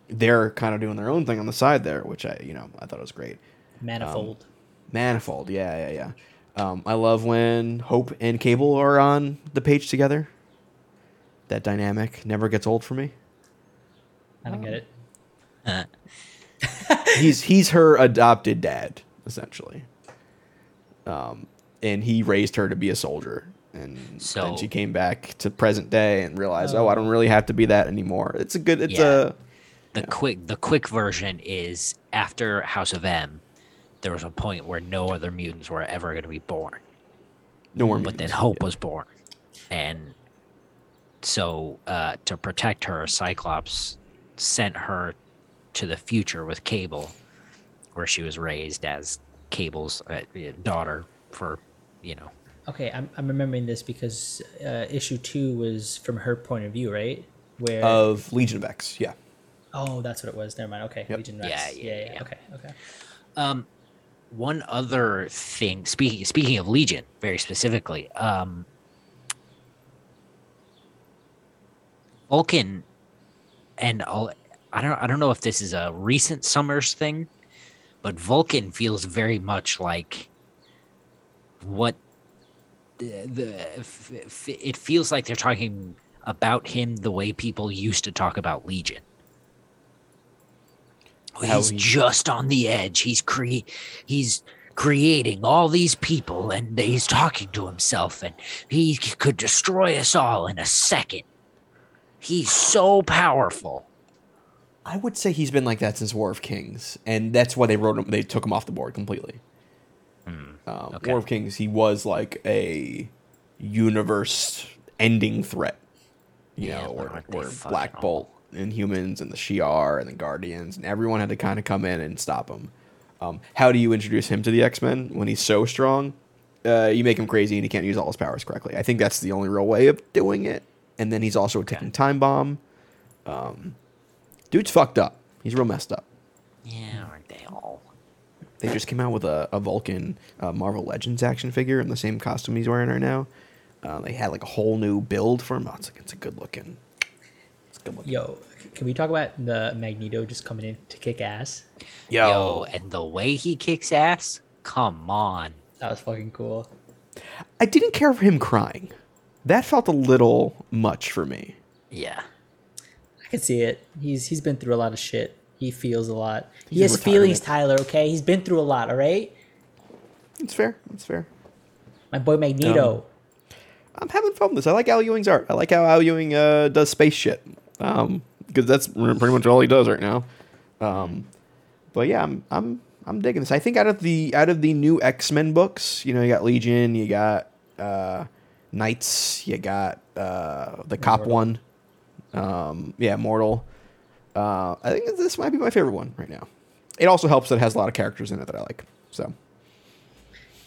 they're kind of doing their own thing on the side there, which I you know I thought was great. Manifold. Manifold, yeah, yeah, yeah. Um, I love when Hope and Cable are on the page together. That dynamic never gets old for me. I don't get it. <laughs> He's he's her adopted dad essentially. Um and he raised her to be a soldier. And then she came back to present day and realized oh i don't really have to be that anymore. It's a good it's Yeah. a the quick the quick version is after House of M, there was a point where no other mutants were ever going to be born, no more but then mutants. Hope was born, and so uh, to protect her, Cyclops sent her to the future with Cable, where she was raised as Cable's uh, daughter for you know Okay, I'm, I'm remembering this because uh, issue two was from her point of view, right? Where of legion of x yeah oh, that's what it was. Never mind. Okay, Yep. Legion of X. Yeah, Yeah, yeah, yeah, yeah. Okay, okay. Um, one other thing. Speaking speaking of Legion, very specifically, um, Vulcan, and I'll, I don't I don't know if this is a recent Summers thing, but Vulcan feels very much like what the, the f- f- it feels like they're talking about him the way people used to talk about Legion. He's he- just on the edge. He's cre- he's creating all these people and he's talking to himself and he could destroy us all in a second. He's so powerful. I would say he's been like that since war of kings and that's why they wrote him they took him off the board completely um, okay. war of kings he was like a universe ending threat you Yeah, know, or, or Black Bolt and humans and the Shi'ar and the Guardians and everyone had to kind of come in and stop him. Um, how do you introduce him to the X Men when he's so strong? Uh, you make him crazy and he can't use all his powers correctly. I think that's the only real way of doing it. And then he's also a ticking time bomb. Um, dude's fucked up. He's real messed up. Yeah, aren't they all? They just came out with a, a Vulcan uh, Marvel Legends action figure in the same costume he's wearing right now. Uh, they had like a whole new build for him. Oh, it's, it's a good looking. It's good looking. Yo, can we talk about the Magneto just coming in to kick ass? Yo, Yo, and the way he kicks ass, come on. That was fucking cool. I didn't care for him crying. That felt a little much for me. Yeah. I can see it. He's he's been through a lot of shit. He feels a lot. He He's in has feelings. Tyler. Okay, he's been through a lot. All right, It's fair. It's fair. my boy Magneto. I'm having fun with this. I like Al Ewing's art. I like how Al Ewing uh, does space shit. Um, because that's pretty much all he does right now. Um, but yeah, I'm I'm I'm digging this. I think out of the out of the new X Men books, you know, you got Legion, you got uh, Knights, you got uh, the cop Mortal. one. Um, yeah, Mortal. Uh, I think this might be my favorite one right now. It also helps that it has a lot of characters in it that I like. So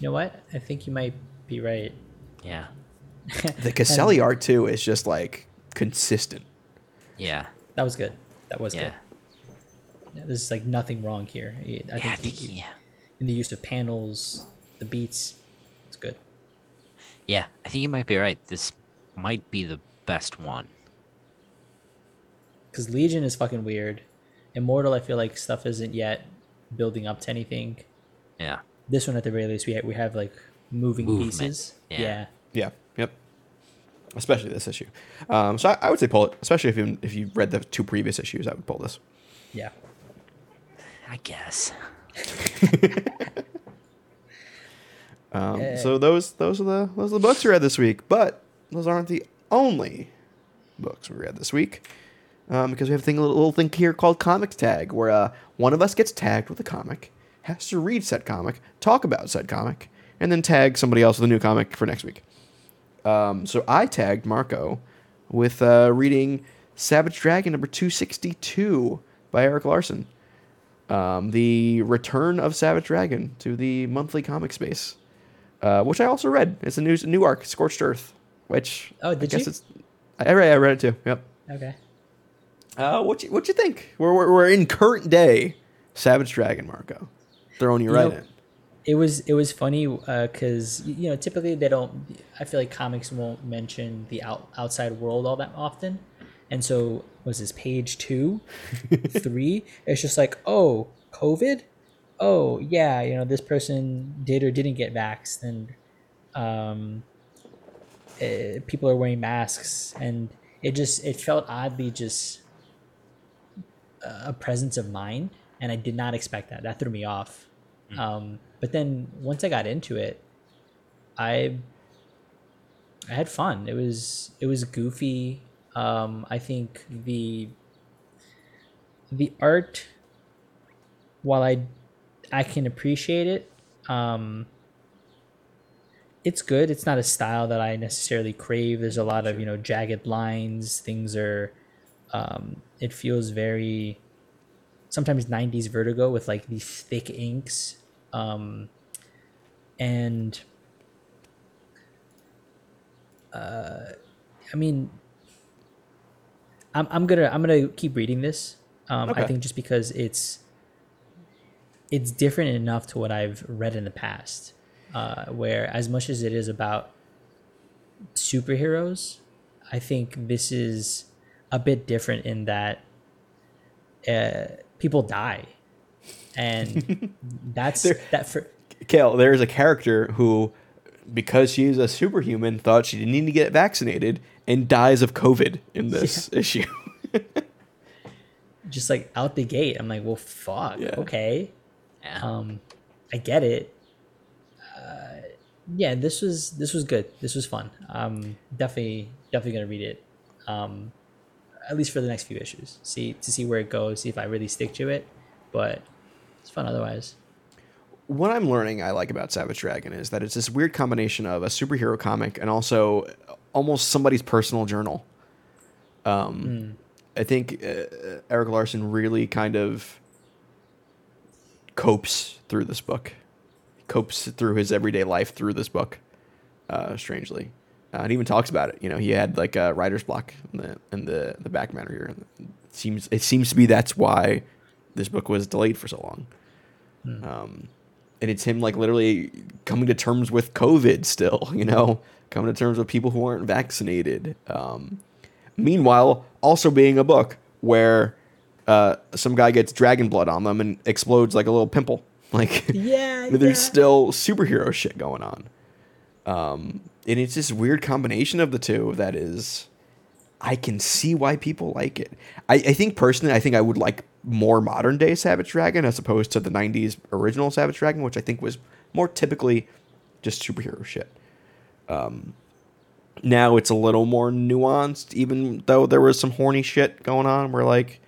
You know what? I think you might be right. Yeah. <laughs> the Caselli art too is just like consistent. Yeah. That was good. That was Yeah. good. There's like nothing wrong here. I Yeah, I think think, yeah. in the use of panels, the beats, it's good. Yeah, I think you might be right. This might be the best one. Because Legion is fucking weird. Immortal, I feel like stuff isn't yet building up to anything. Yeah. This one, at the very least, we have, we have like moving Movement, pieces. yeah. yeah. Yeah. Yep. Especially this issue. Um, so I, I would say pull it. Especially if you if you read the two previous issues, I would pull this. Yeah. I guess. <laughs> Um, Yeah. So those those are the those are the books we read this week. But those aren't the only books we read this week. Um, because we have a thing, a little, little thing here called Comics Tag, where uh, one of us gets tagged with a comic, has to read said comic, talk about said comic, and then tag somebody else with a new comic for next week. Um, so I tagged Marco with uh, reading Savage Dragon number 262 by Erik Larsen. Um, the return of Savage Dragon to the monthly comic space, uh, which I also read. It's a new, new arc, Scorched Earth, which Oh, I did guess you? it's. I read, I read it too. Yep. Okay. Uh, what you what you think? We're, we're we're in current day Savage Dragon, Marco. Throwing you You right know, in. It was it was funny because you know typically they don't. I feel like comics won't mention the out, outside world all that often, and so was this page two, <laughs> three? It's just like oh COVID, oh yeah, you know this person did or didn't get vaxxed, and um, eh, people are wearing masks, and it just it felt oddly just a presence of mind, and I did not expect that. That threw me off. Um, but then once I got into it, I I had fun. It was it was goofy. Um, I think the the art, while I I can appreciate it, um, it's good. It's not a style that I necessarily crave. There's a lot of you know jagged lines. Things are. Um, it feels very sometimes 90s vertigo with like these thick inks. Um and uh i mean i'm, I'm gonna i'm gonna keep reading this. Um i think just because it's it's different enough to what i've read in the past uh where as much as it is about superheroes i think this is a bit different in that uh, people die, and <laughs> that's There- that for Cale, there's a character who, because she's a superhuman, thought she didn't need to get vaccinated and dies of COVID in this <laughs> issue. just like out the gate. I'm like, well, fuck, Yeah. okay, um, I get it. Uh, yeah, this was this was good. This was fun. Um, definitely definitely gonna read it. Um, at least for the next few issues. See to see where it goes. See if I really stick to it. But it's fun otherwise. what I'm learning I like about Savage Dragon is that it's this weird combination of a superhero comic and also almost somebody's personal journal. Um, I think uh, Erik Larsen really kind of copes through this book. Copes through his everyday life through this book. Uh, strangely, uh, and even talks about it. You know, he had like a writer's block in the in the the back matter here. It seems it seems to be that's why this book was delayed for so long. Um, and it's him like literally coming to terms with COVID still. <laughs> You know, coming to terms with people who aren't vaccinated. Um, meanwhile, also being a book where uh, some guy gets dragon blood on them and explodes like a little pimple. <laughs> Like Yeah, <laughs> there's yeah. still superhero shit going on. Um, and it's this weird combination of the two that is, I can see why people like it. I, I think personally, I think I would like more modern day Savage Dragon as opposed to the '90s original Savage Dragon, which I think was more typically just superhero shit. Um, now it's a little more nuanced, even though there was some horny shit going on where like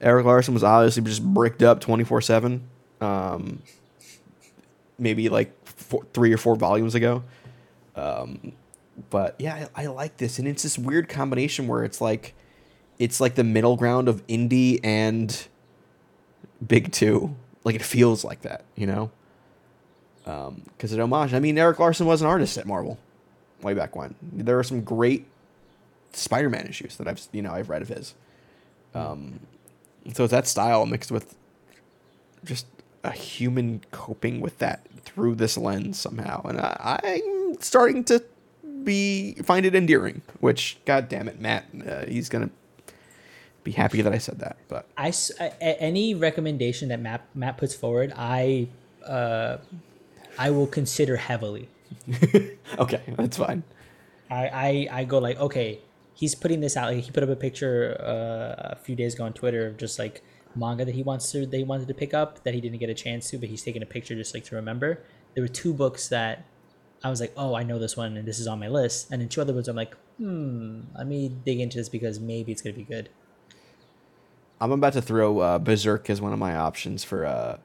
Erik Larsen was obviously just bricked up 24 7. Um, maybe like four, three or four volumes ago. Um, but yeah, I, I like this. And it's this weird combination where it's like, it's like the middle ground of indie and big two. Like it feels like that, you know? Because it homage. I mean, Erik Larsen was an artist at Marvel way back when. There are some great Spider-Man issues that I've you know I've read of his. Um, so it's that style mixed with just a human coping with that through this lens somehow, and I, I'm starting to be find it endearing. Which, god damn it, Matt, uh, he's gonna be happy that I said that. But I, s- a- a- any recommendation that Matt Matt puts forward, I uh, I will consider heavily. <laughs> okay, that's fine. I, I I go like, okay, he's putting this out. Like, he put up a picture uh, a few days ago on Twitter of just like manga that he wants to they wanted to pick up that he didn't get a chance to, but he's taking a picture just like to remember. There were two books that I was like, oh, I know this one and this is on my list, and then two other books I'm like, hmm, let me dig into this because maybe it's gonna be good. I'm about to throw uh, Berserk as one of my options for uh,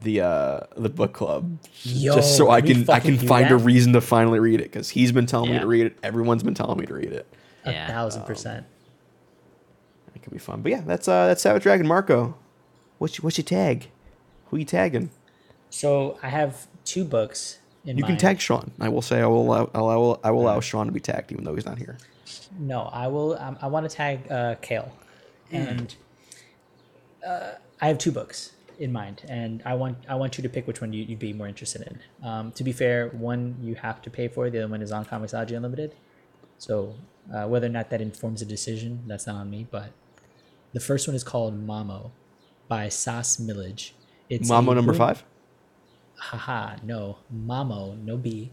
the uh, the book club, Yo, just so I can I can do find a reason to finally read it because he's been telling me to read it. Everyone's been telling me to read it. A Yeah. thousand percent. It could be fun. But yeah, that's uh, that's Savage Dragon Marco. What's your, what's your tag? Who you tagging? So I have two books You can tag Sean. I will say I will allow, I will I will allow Sean to be tagged even though he's not here. No, I will. Um, I want to tag uh, Cale, and uh, I have two books in mind, and I want I want you to pick which one you, you'd be more interested in. Um, to be fair, one you have to pay for, the other one is on Comixology Unlimited. So uh, whether or not that informs a decision, that's not on me. But the first one is called Mamo by Sas Milledge. It's Mamo number five. Haha no mamo no b.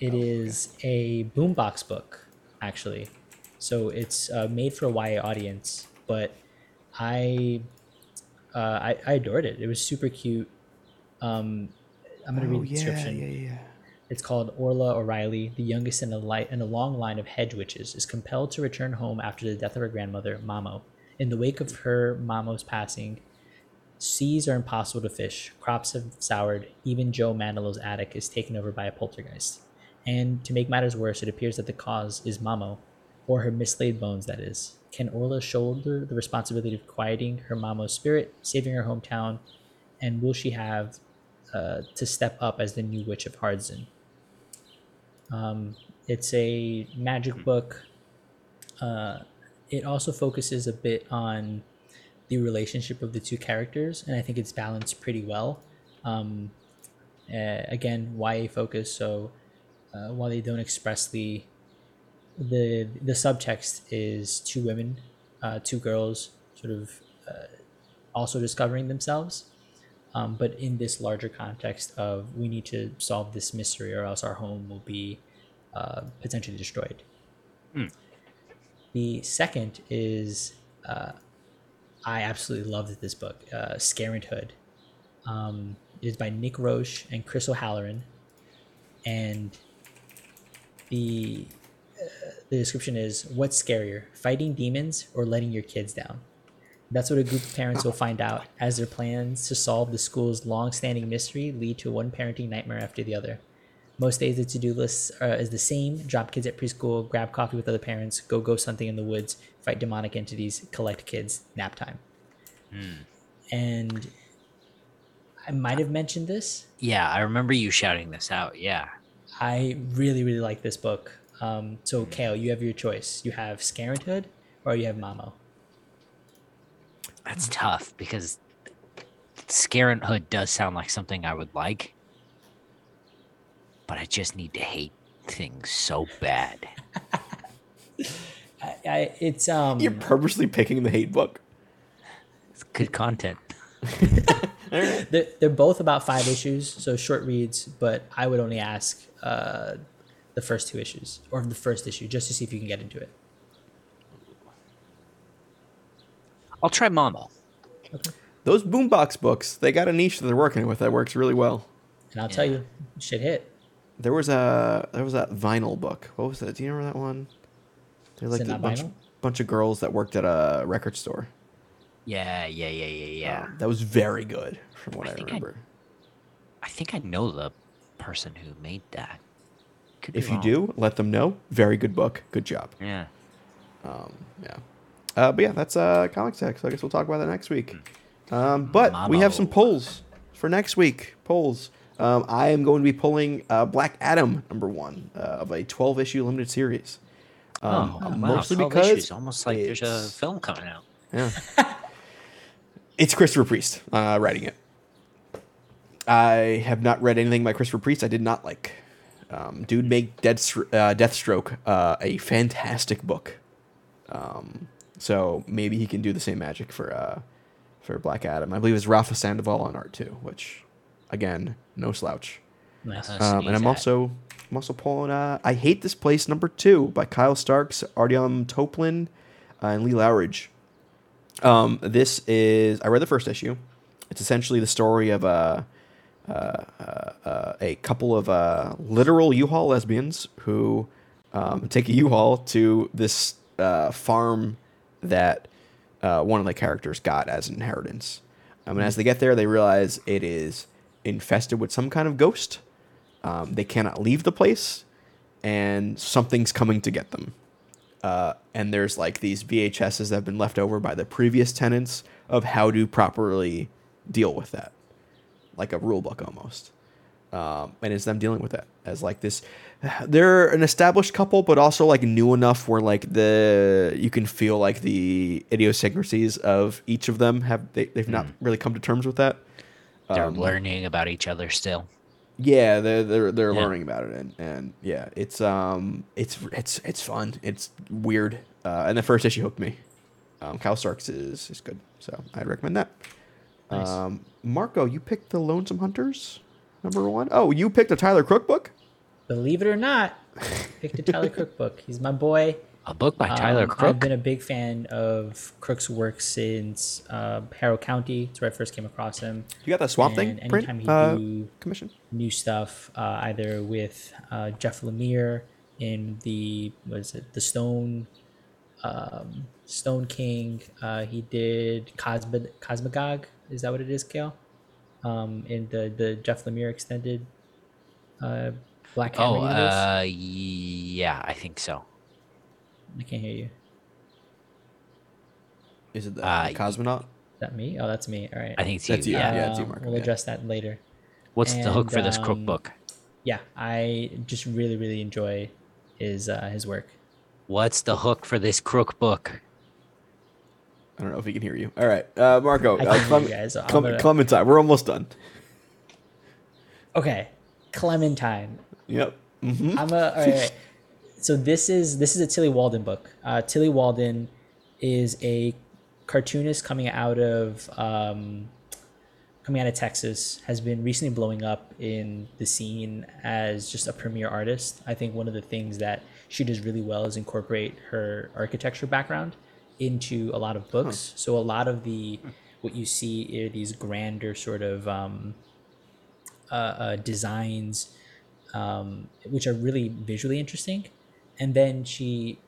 It is a boombox book actually. So it's uh, made for a ya audience but i uh, I, I adored it. It was super cute. Um i'm gonna read the description. Oh, yeah, yeah. it's called Orla O'Reilly, the youngest in a, li- in a long line of hedge witches, is compelled to return home after the death of her grandmother, Mamo. In the wake of her Mamo's passing, seas are impossible to fish, crops have soured, even Joe Manilo's attic is taken over by a poltergeist. And to make matters worse, it appears that the cause is Mamo, or her mislaid bones, that is. Can Orla shoulder the responsibility of quieting her Mamo's spirit, saving her hometown, and will she have uh, to step up as the new witch of Haresden? Um, it's a magic book. Uh, it also focuses a bit on the relationship of the two characters, and I think it's balanced pretty well. Um, uh, again, YA focus, so uh, while they don't expressly, the the subtext is two women, uh, two girls, sort of uh, also discovering themselves. Um, but in this larger context of we need to solve this mystery or else our home will be uh, potentially destroyed. The second is uh, I absolutely loved this book, uh, Scarenthood. Um, it is by Nick Roche and Chris O'Halloran, and the uh, the description is what's scarier, fighting demons or letting your kids down? That's what a group of parents will find out as their plans to solve the school's long-standing mystery lead to one parenting nightmare after the other. Most days, the to-do list uh, is the same: drop kids at preschool, grab coffee with other parents, go go something in the woods, fight demonic entities, collect kids, nap time. And I might have mentioned this. Yeah, I remember you shouting this out. Yeah. I really, really like this book. Um, so, Cale, you have your choice. You have Scarenthood or you have Mamo. That's tough because Scarenthood does sound like something I would like, but I just need to hate things so bad. <laughs> I, I, it's um. You're purposely picking the hate book. It's good content. <laughs> they're, they're both about five issues, so short reads. But I would only ask uh, the first two issues or the first issue just to see if you can get into it. I'll try Mamo. Those boombox books, they got a niche that they're working with that works really well. And I'll tell you, shit hit. There was a there was that vinyl book. What was that? Do you remember that one? They're like a bunch, vinyl? bunch of girls that worked at a record store. Yeah, yeah, yeah, yeah, yeah. Um, that was very good from what I I, think I- remember. I think I know the person who made that. Could if you do, let them know. Very good book. Good job. yeah. Um, yeah. Uh, but yeah, that's uh, comic tech. So I guess we'll talk about that next week. Um, but we have some polls for next week. Polls. Um, I am going to be pulling uh, Black Adam number one uh, of a 12 issue limited series. Um, oh, wow. mostly because issues, almost like there's a film coming out. Yeah. <laughs> it's Christopher Priest uh, writing it. I have not read anything by Christopher Priest I did not like. Um, dude made Dead, uh, Deathstroke uh, a fantastic book. Um, so maybe he can do the same magic for uh, for Black Adam. I believe it's Rafa Sandoval on art too, which again, no slouch. Nice. Uh, Um, and I'm also I'm also pulling uh, I Hate This Place number two by Kyle Starks, Artyom Topilin, uh, and Lee Loughridge. Um, this is I read the first issue. It's essentially the story of a uh, uh, uh, a couple of uh, literal U-Haul lesbians who um, take a U-Haul to this uh, farm that uh, one of the characters got as an inheritance. Um, and as they get there, they realize it is infested with some kind of ghost. Um, they cannot leave the place, and something's coming to get them. Uh, and there's like these VHSs that have been left over by the previous tenants of how to properly deal with that, like a rule book almost. Um, and it's them dealing with that as like this. <sighs> They're an established couple, but also like new enough where like the you can feel like the idiosyncrasies of each of them have they, they've not really come to terms with that. They're Um, learning about each other still. yeah, they're they're they're Yeah. learning about it, and and yeah, it's um it's it's it's fun. It's weird, uh, and the first issue hooked me. Um, Kyle Starks is is good, so I'd recommend that. Nice. Um, Marco, you picked the Lonesome Hunters number one. Oh, you picked a Tyler Crook book. Believe it or not, picked a Tyler <laughs> Crook book. He's my boy. A book by Tyler Um, I've been a big fan of Crook's work since uh, Harrow County. It's where I first came across him. You got that Swamp And Thing print anytime he uh, do commission. new stuff, uh, either with uh, Jeff Lemire in the what is it, the Stone, um, Stone King. Uh, he did Cosmo Cosmagog. Is that what it is, Cale? Um, in the the Jeff Lemire extended uh, Black Hammer oh, uh, yeah, I think so. I can't hear you. Is Is it the, uh, the Cosmonaut? that me? Oh, that's me. All right. I think it's That's you. you. Yeah. Yeah, it's you, Marco, We'll yeah. address that later. What's the hook for this Crook um, book? Yeah, I just really, really enjoy his uh, his work. What's the hook for this Crook book? I don't know if he can hear you. All right, uh, Marco, uh, Clem- guys, so Clem- gonna- Clementine. We're almost done. Okay, Clementine. Yep. hmm I'm a. All right, right. So this is this is a Tilly Walden book. Uh, Tilly Walden is a cartoonist coming out of um, coming out of Texas. Has been recently blowing up in the scene as just a premier artist. I think one of the things that she does really well is incorporate her architecture background into a lot of books. So a lot of the what you see are these grander sort of um, uh, uh, designs um, which are really visually interesting. And then she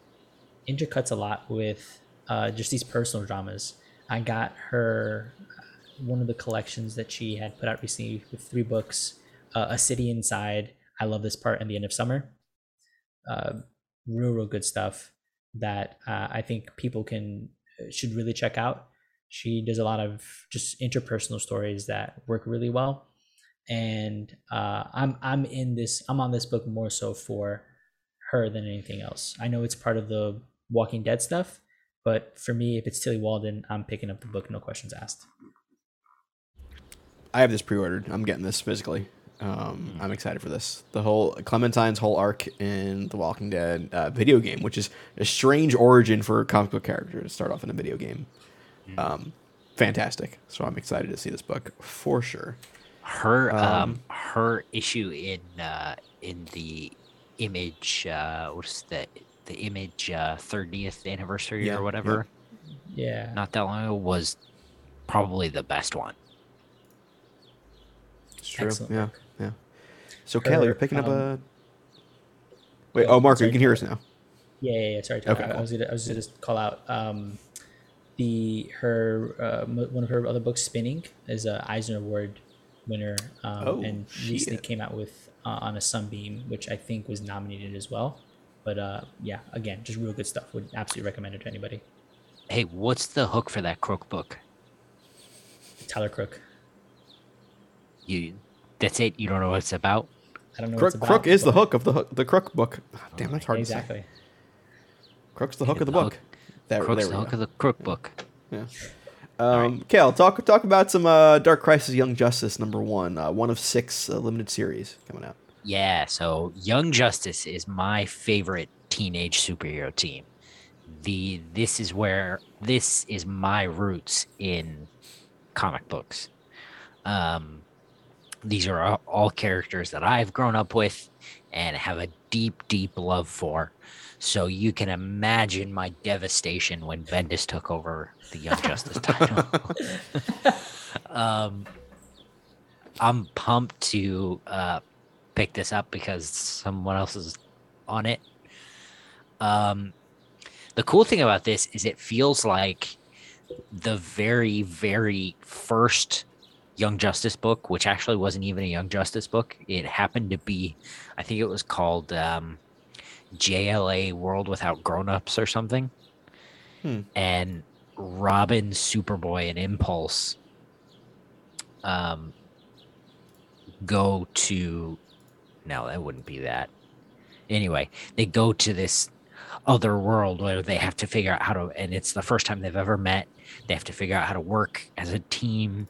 intercuts a lot with uh, just these personal dramas. I got her uh, one of the collections that she had put out recently with three books uh, A City Inside, I Love This Part, and The End of Summer. Uh, real, real good stuff that uh, I think people can should really check out. She does a lot of just interpersonal stories that work really well, and uh, I'm I'm in this I'm on this book more so for her than anything else. I know it's part of the Walking Dead stuff, but for me, if it's Tilly Walden, I'm picking up the book, no questions asked. I have this pre-ordered. I'm getting this physically. Um, I'm excited for this. The whole Clementine's whole arc in The Walking Dead uh, video game, which is a strange origin for a comic book character to start off in a video game. Um, fantastic. So I'm excited to see this book for sure. Her um, Um, her issue in uh in the image uh what's the the image uh 30th anniversary Yeah, or whatever Yeah, not that long ago was probably the best one. It's true. Excellent yeah, yeah. So, Kelly, you're Her, picking up um, a. Wait, oh, Marco, you can hear us now. Yeah, yeah, yeah. Sorry, Okay, I, I was gonna, I was gonna just call out um, the her uh, mo- one of her other books, Spinning, is a Eisner Award winner, um, Oh, and recently came out with uh, on a Sunbeam, which I think was nominated as well. But uh, yeah, again, just real good stuff. Would absolutely recommend it to anybody. Hey, what's the hook for that crook book? Tyler Crook. You that's it. You don't know what it's about. I don't know. what Crook, it's about, Crook is the hook of the hook, the Crook book. Ah, Damn, that's hard to Exactly. say. Crook's the hook of the The book. hook- There, Crook's there the hook go. of the crook book. Yeah. Um, Cale, talk talk about some uh, Dark Crisis Young Justice number one, uh, one of six uh, limited series coming out. Yeah, so Young Justice is my favorite teenage superhero team. The this is where this is my roots in comic books. Um, these are all, all characters that I've grown up with and have a deep, deep love for. So you can imagine my devastation when Bendis took over the Young <laughs> Justice title. <laughs> um, I'm pumped to uh, pick this up because someone else is on it. Um, the cool thing about this is it feels like the very, very first Young Justice book, which actually wasn't even a Young Justice book. It happened to be, I think it was called um, JLA World Without Grown-Ups or something. Hmm. And Robin, Superboy, and Impulse um, go to no that wouldn't be that anyway they go to this other world where they have to figure out how to and it's the first time they've ever met they have to figure out how to work as a team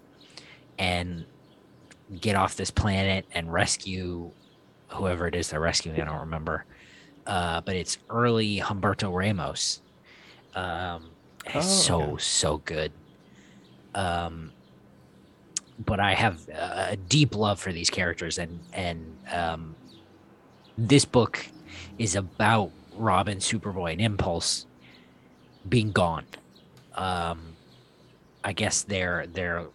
and get off this planet and rescue whoever it is they're rescuing i don't remember uh, but it's early humberto ramos um, Oh, so okay. so good um, but I have a deep love for these characters, and and um, this book is about Robin, Superboy, and Impulse being gone. Um, I guess they're they're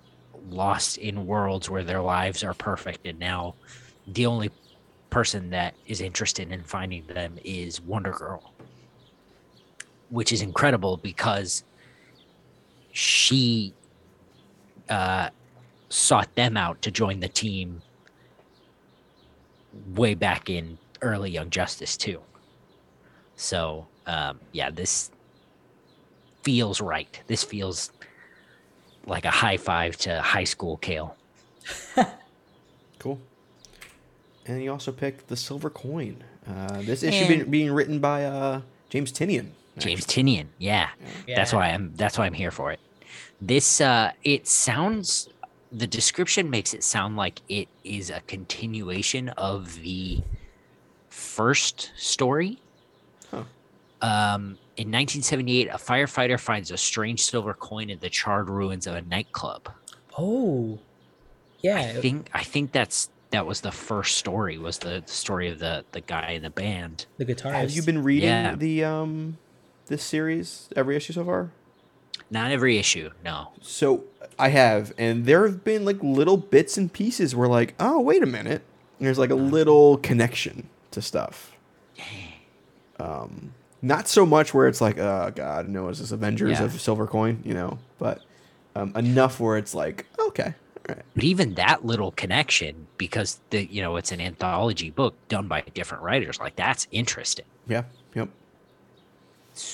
lost in worlds where their lives are perfect, and now the only person that is interested in finding them is Wonder Girl, which is incredible because she uh, sought them out to join the team way back in early Young Justice too. So um, yeah, this feels right. This feels like a high five to high school Cale. <laughs> Cool. And you also picked the Silver Coin. Uh, this issue being, being written by uh, James Tynion. James Tynion, yeah. That's why I'm that's why I'm here for it. This uh it sounds the description makes it sound like it is a continuation of the first story. Huh. Um in 1978, a firefighter finds a strange silver coin in the charred ruins of a nightclub. Oh, yeah. I think I think that's that was the first story was the story of the the guy in the band. the guitarist. Have you been reading Yeah. the um, this series every issue so far? Not every issue, no. So I have, and there have been like little bits and pieces where like, oh wait a minute, and there's like a little connection to stuff. Um, not so much where it's like, oh god, no, is this Avengers Yeah. of Silver Coin, you know, but um, enough where it's like, okay, all right, But even that little connection, because the you know it's an anthology book done by different writers, like that's interesting. yeah, yep.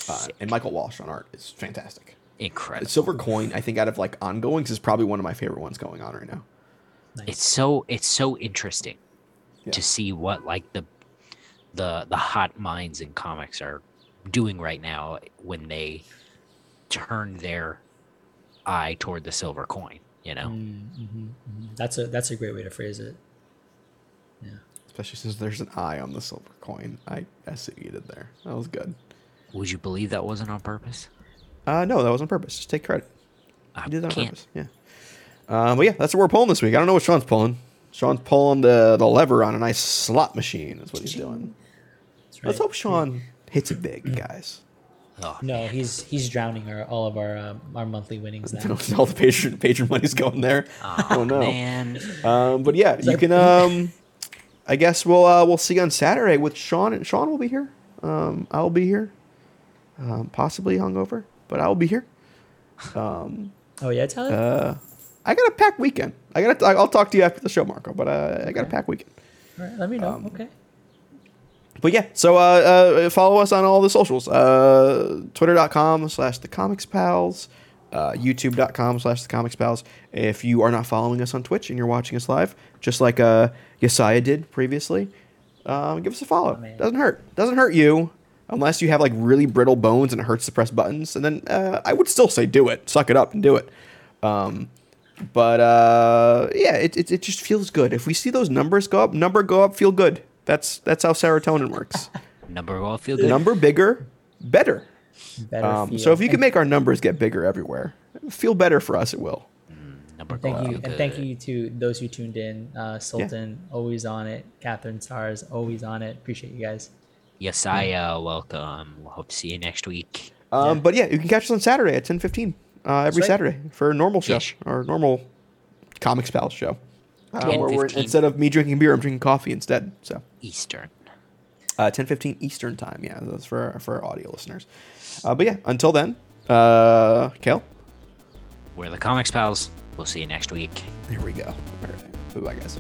Uh, and Michael Walsh on art is fantastic. Incredible. Silver Coin, I think, out of like ongoings, is probably one of my favorite ones going on right now. it's so it's so interesting Yeah. to see what like the the the hot minds in comics are doing right now when they turn their eye toward the silver coin you know Mm-hmm, That's a that's a great way to phrase it. Yeah. Especially since there's an eye on the silver coin. I, I see what you did there. That was good. would you believe that wasn't on purpose Uh, no, that was on purpose. Just take credit. I You did that on can't purpose. Yeah. Um, but yeah, that's what we're pulling this week. I don't know what Sean's pulling. Sean's pulling the, the lever on a nice slot machine. Is what he's doing. That's Let's hope Sean hits it big, guys. Oh, No, he's he's drowning our all of our um, our monthly winnings <laughs> now. All the Patreon Patreon money's going there. oh no. man Um, but yeah, you can. Um, I guess we'll uh, we'll see you on Saturday with Sean. And Sean will be here. Um, I'll be here. Um, possibly hungover, but I will be here. Oh yeah, Tyler. Uh, I got a packed weekend. I got. I'll talk to you after the show, Marco. But uh, I got a packed weekend. all right, let me know. um, okay. But yeah, so uh, uh, follow us on all the socials. Uh, Twitter.com slash the comics pals. Uh, YouTube.com slash the comics pals. If you are not following us on Twitch and you're watching us live, just like uh, Yesiah did previously, um, give us a follow. man. Doesn't hurt. Doesn't hurt you unless you have like really brittle bones and it hurts to press buttons. And then uh, I would still say do it. Suck it up and do it. Um, but uh, yeah, it, it, it just feels good. If we see those numbers go up, number go up, feel good. That's that's how serotonin works. <laughs> number will feel good Number bigger, better. Better Um, so if you can make our numbers get bigger everywhere, feel better for us. It will. number thank you feel and thank you to those who tuned in. Uh, Sultan always on it. Catherine Stars always on it. Appreciate you guys. Yesiah, welcome we'll hope to see you next week Um, Yeah. But yeah, you can catch us on Saturday at ten fifteen uh, every right. Saturday for a normal show Ish. or normal comics pals show. Uh, 10, where we're- instead of me drinking beer, I'm drinking coffee instead. So eastern uh, ten fifteen Eastern time. Yeah, that's for for our audio listeners. Uh, but yeah, until then, uh, Cale. we're the comics pals we'll see you next week Here we go. All right. Bye, guys.